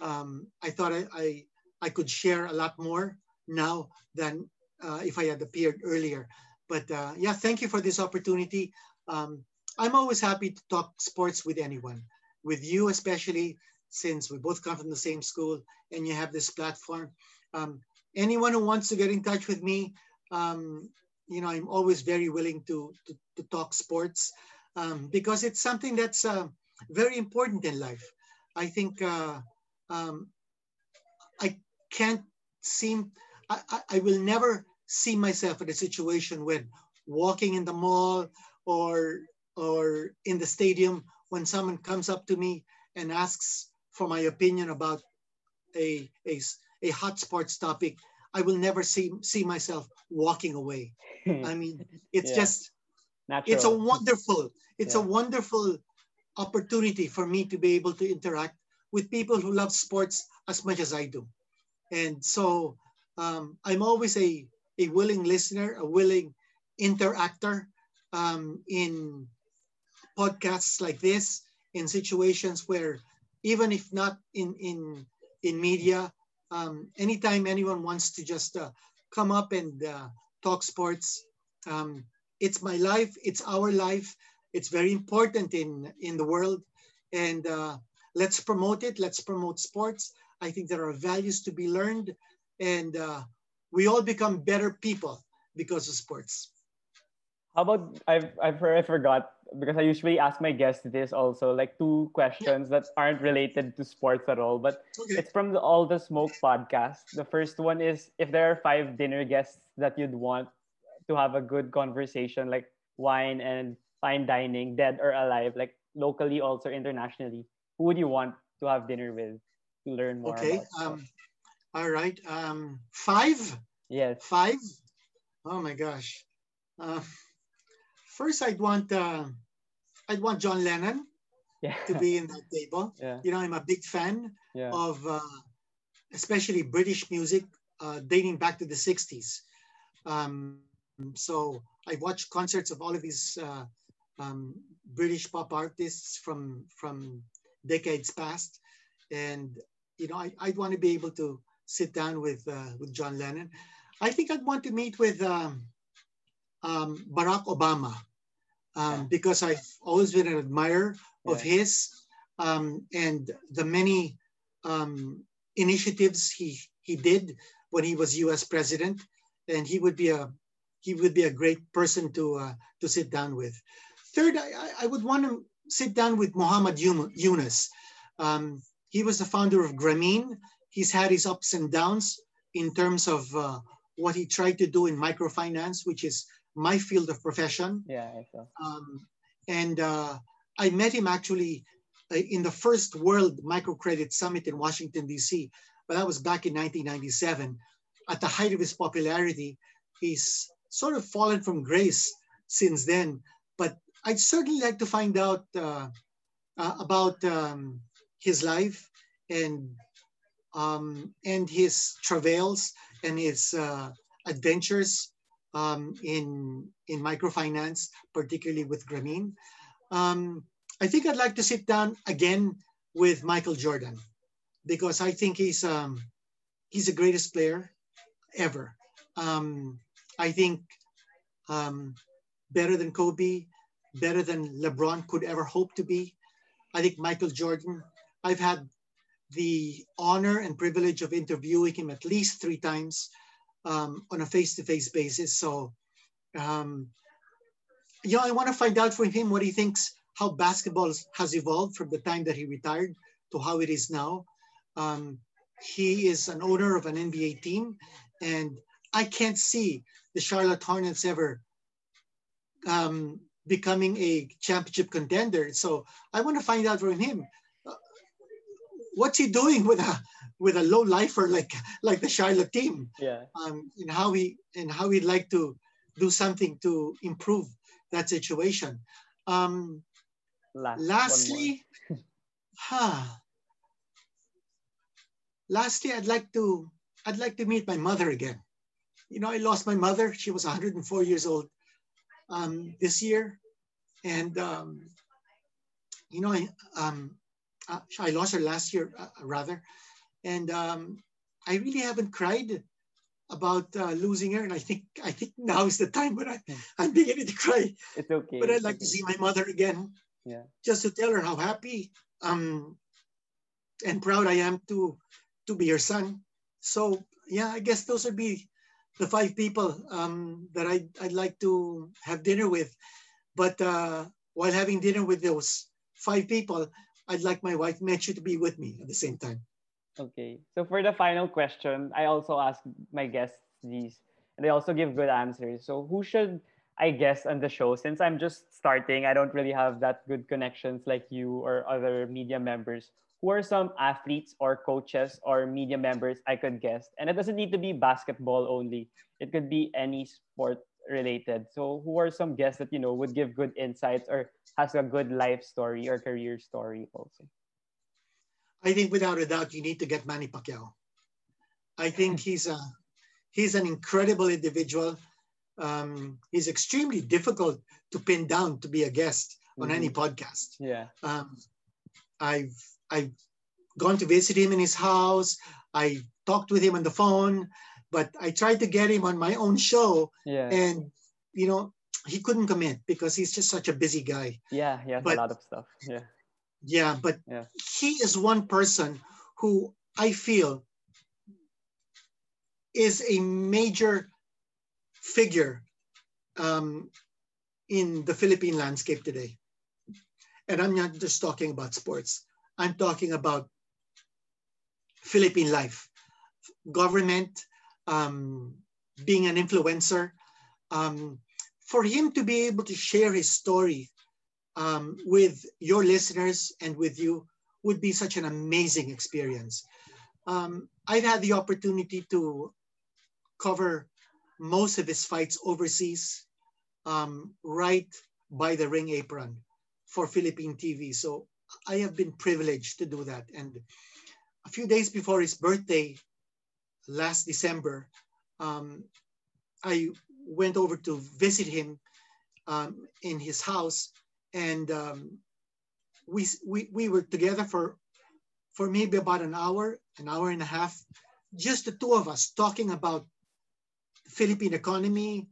um, I thought I, I I could share a lot more now than uh, if I had appeared earlier. But uh, yeah, thank you for this opportunity. Um, I'm always happy to talk sports with anyone, with you especially, since we both come from the same school and you have this platform. Um, anyone who wants to get in touch with me, um, you know, I'm always very willing to to, to talk sports um, because it's something that's uh, very important in life. I think uh, um, I can't seem, I, I, I will never see myself in a situation when walking in the mall or or in the stadium when someone comes up to me and asks for my opinion about a a hot sports topic, I will never see, see myself walking away. I mean, it's Yeah. just Natural. it's a wonderful it's a wonderful opportunity for me to be able to interact with people who love sports as much as i do and so um, i'm always a, a willing listener a willing interactor um, in podcasts like this in situations where even if not in in in media um, anytime anyone wants to just uh, come up and uh, talk sports um, it's my life it's our life it's very important in in the world. And uh, let's promote it let's promote sports. I think there are values to be learned. And uh, we all become better people because of sports. How about I've I've I forgot because I usually ask my guests this also like two questions that aren't related to sports at all, but okay. it's from the All the Smoke podcast. The first one is if there are five dinner guests that you'd want to have a good conversation, like wine and fine dining, dead or alive, like locally also internationally, who would you want to have dinner with to learn more okay um, all right um, five yes. five oh my gosh uh, first i'd want uh, i'd want john lennon *laughs* Yeah. to be in that table yeah. you know i'm a big fan Yeah. of uh, especially British music uh, dating back to the 60s. Um, so I watched concerts of all of these uh, um, British pop artists from from decades past, and you know I, I'd want to be able to sit down with uh, with John Lennon. I think I'd want to meet with um, um, Barack Obama um, Yeah. because I've always been an admirer of his um, and the many um, initiatives he he did when he was U.S. president, and he would be a he would be a great person to uh, to sit down with. Third, I, I- would want to sit down with Muhammad Yunus. Um, he was the founder of Grameen. He's had his ups and downs in terms of uh, what he tried to do in microfinance, which is my field of profession. Yeah. I. Um, and uh, I met him actually uh, in the first World Microcredit Summit in Washington, D.C. But that was back in 1997. At the height of his popularity, he's sort of fallen from grace since then. But I'd certainly like to find out uh, uh, about um, his life and um, and his travails and his uh, adventures um, in in microfinance, particularly with Grameen. Um, I think I'd like to sit down again with Michael Jordan because I think he's um, he's the greatest player ever. Um, I think um, better than Kobe, better than LeBron could ever hope to be. I think Michael Jordan. I've had the honor and privilege of interviewing him at least three times. um, on a face-to-face basis. So, um, know, I want to find out from him what he thinks how basketball has evolved from the time that he retired to how it is now. Um, he is an owner of an NBA team, and I can't see the Charlotte Hornets ever um, becoming a championship contender. So I want to find out from him uh, what's he doing with a with a low lifer like like the Charlotte team. Yeah. Um, and how he and how he'd like to do something to improve that situation. Um, Last, lastly, *laughs* huh, lastly, I'd like to I'd like to meet my mother again. You know, I lost my mother. She was 104 years old um, this year, and um, you know, I um, uh, I lost her last year uh, rather, and um, I really haven't cried about uh, losing her, and I think I think now is the time when I I'm beginning to cry. It's okay. But I'd like to see my mother again, Yeah. just to tell her how happy um, and proud I am to to be her son. So yeah, I guess those would be the five people um, that I'd, I'd like to have dinner with. But uh, while having dinner with those five people, I'd like my wife Mechu to be with me at the same time. Okay. So for the final question, I also ask my guests these, and they also give good answers. So who should I guess on the show? Since I'm just starting, I don't really have that good connections like you or other media members. Who are some athletes or coaches or media members I could guess? And it doesn't need to be basketball only. It could be any sport related. So who are some guests that you know would give good insights or has a good life story or career story also? I think without a doubt you need to get Manny Pacquiao. I think *laughs* he's a he's an incredible individual. Um, he's extremely difficult to pin down to be a guest on any podcast. Yeah. Um, I've I've gone to visit him in his house. I talked with him on the phone, but I tried to get him on my own show, Yeah. and you know he couldn't commit because he's just such a busy guy. Yeah, he has But- a lot of stuff. Yeah. Yeah, but Yeah. he is one person who I feel is a major figure um, in the Philippine landscape today. And I'm not just talking about sports, I'm talking about Philippine life, government, um, being an influencer. Um, for him to be able to share his story um, with your listeners and with you would be such an amazing experience. Um, I've had the opportunity to cover most of his fights overseas, um, right by the ring apron for Philippine TV. So I have been privileged to do that. And a few days before his birthday, last December, um, I went over to visit him um, in his house and um, we, we we were together for for maybe about an hour, an hour and a half, just the two of us talking about Philippine economy,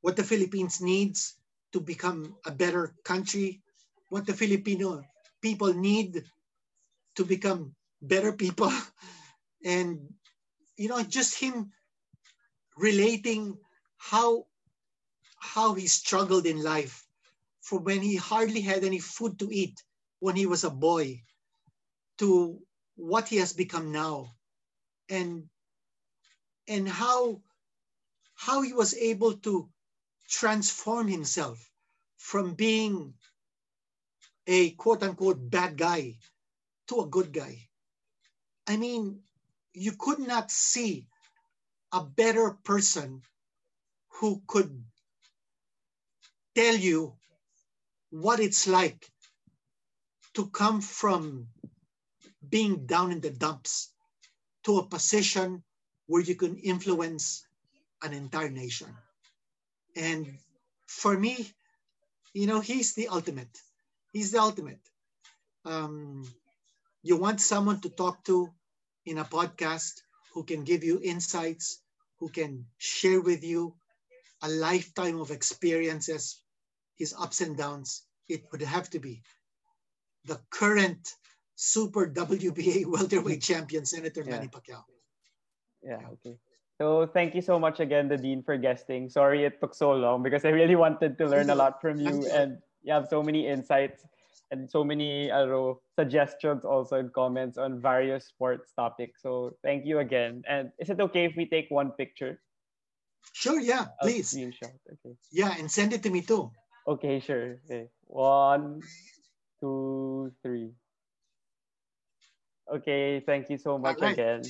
what the Philippines needs to become a better country, what the Filipino people need to become better people, *laughs* and you know just him relating how how he struggled in life from when he hardly had any food to eat when he was a boy to what he has become now. And and how how he was able to transform himself from being a quote unquote bad guy to a good guy i mean you could not see a better person who could tell you what it's like to come from being down in the dumps to a position where you can influence an entire nation. And for me, you know, he's the ultimate. He's the ultimate. Um, you want someone to talk to in a podcast who can give you insights, who can share with you a lifetime of experiences, his ups and downs, it would have to be the current super WBA *laughs* welterweight champion, Senator Yeah. Manny Pacquiao. Yeah, okay. So thank you so much again, the Dean, for guesting. Sorry it took so long because I really wanted to learn a *laughs* lot from you and you have so many insights and so many uh, suggestions also and comments on various sports topics. So thank you again. And is it okay if we take one picture? Sure, yeah, please. Okay. Yeah, and send it to me too. Okay, sure. Okay. One, two, three. Okay, thank you so much right. again.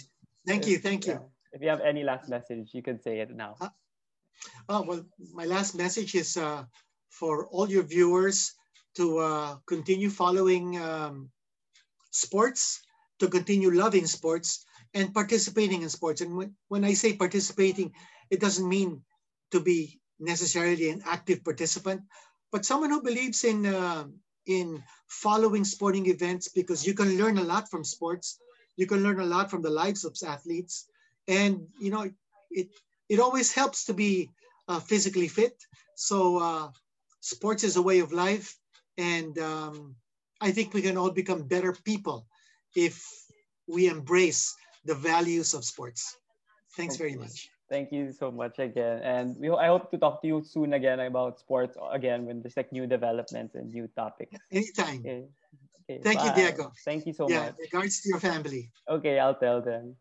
Thank you, thank you. If you have any last message, you can say it now. Uh, oh, well, my last message is uh, for all your viewers to uh, continue following um, sports, to continue loving sports, and participating in sports. And when, when I say participating, it doesn't mean to be necessarily an active participant, but someone who believes in uh, in following sporting events because you can learn a lot from sports. You can learn a lot from the lives of athletes, and you know it it always helps to be uh, physically fit. So uh, sports is a way of life, and um, I think we can all become better people if we embrace the values of sports. Thanks very much. Thank you so much again. And we, I hope to talk to you soon again about sports again when there's like new developments and new topics. Anytime. Okay. okay Thank bye. you, Diego. Thank you so yeah, much. Regards to your family. Okay, I'll tell them.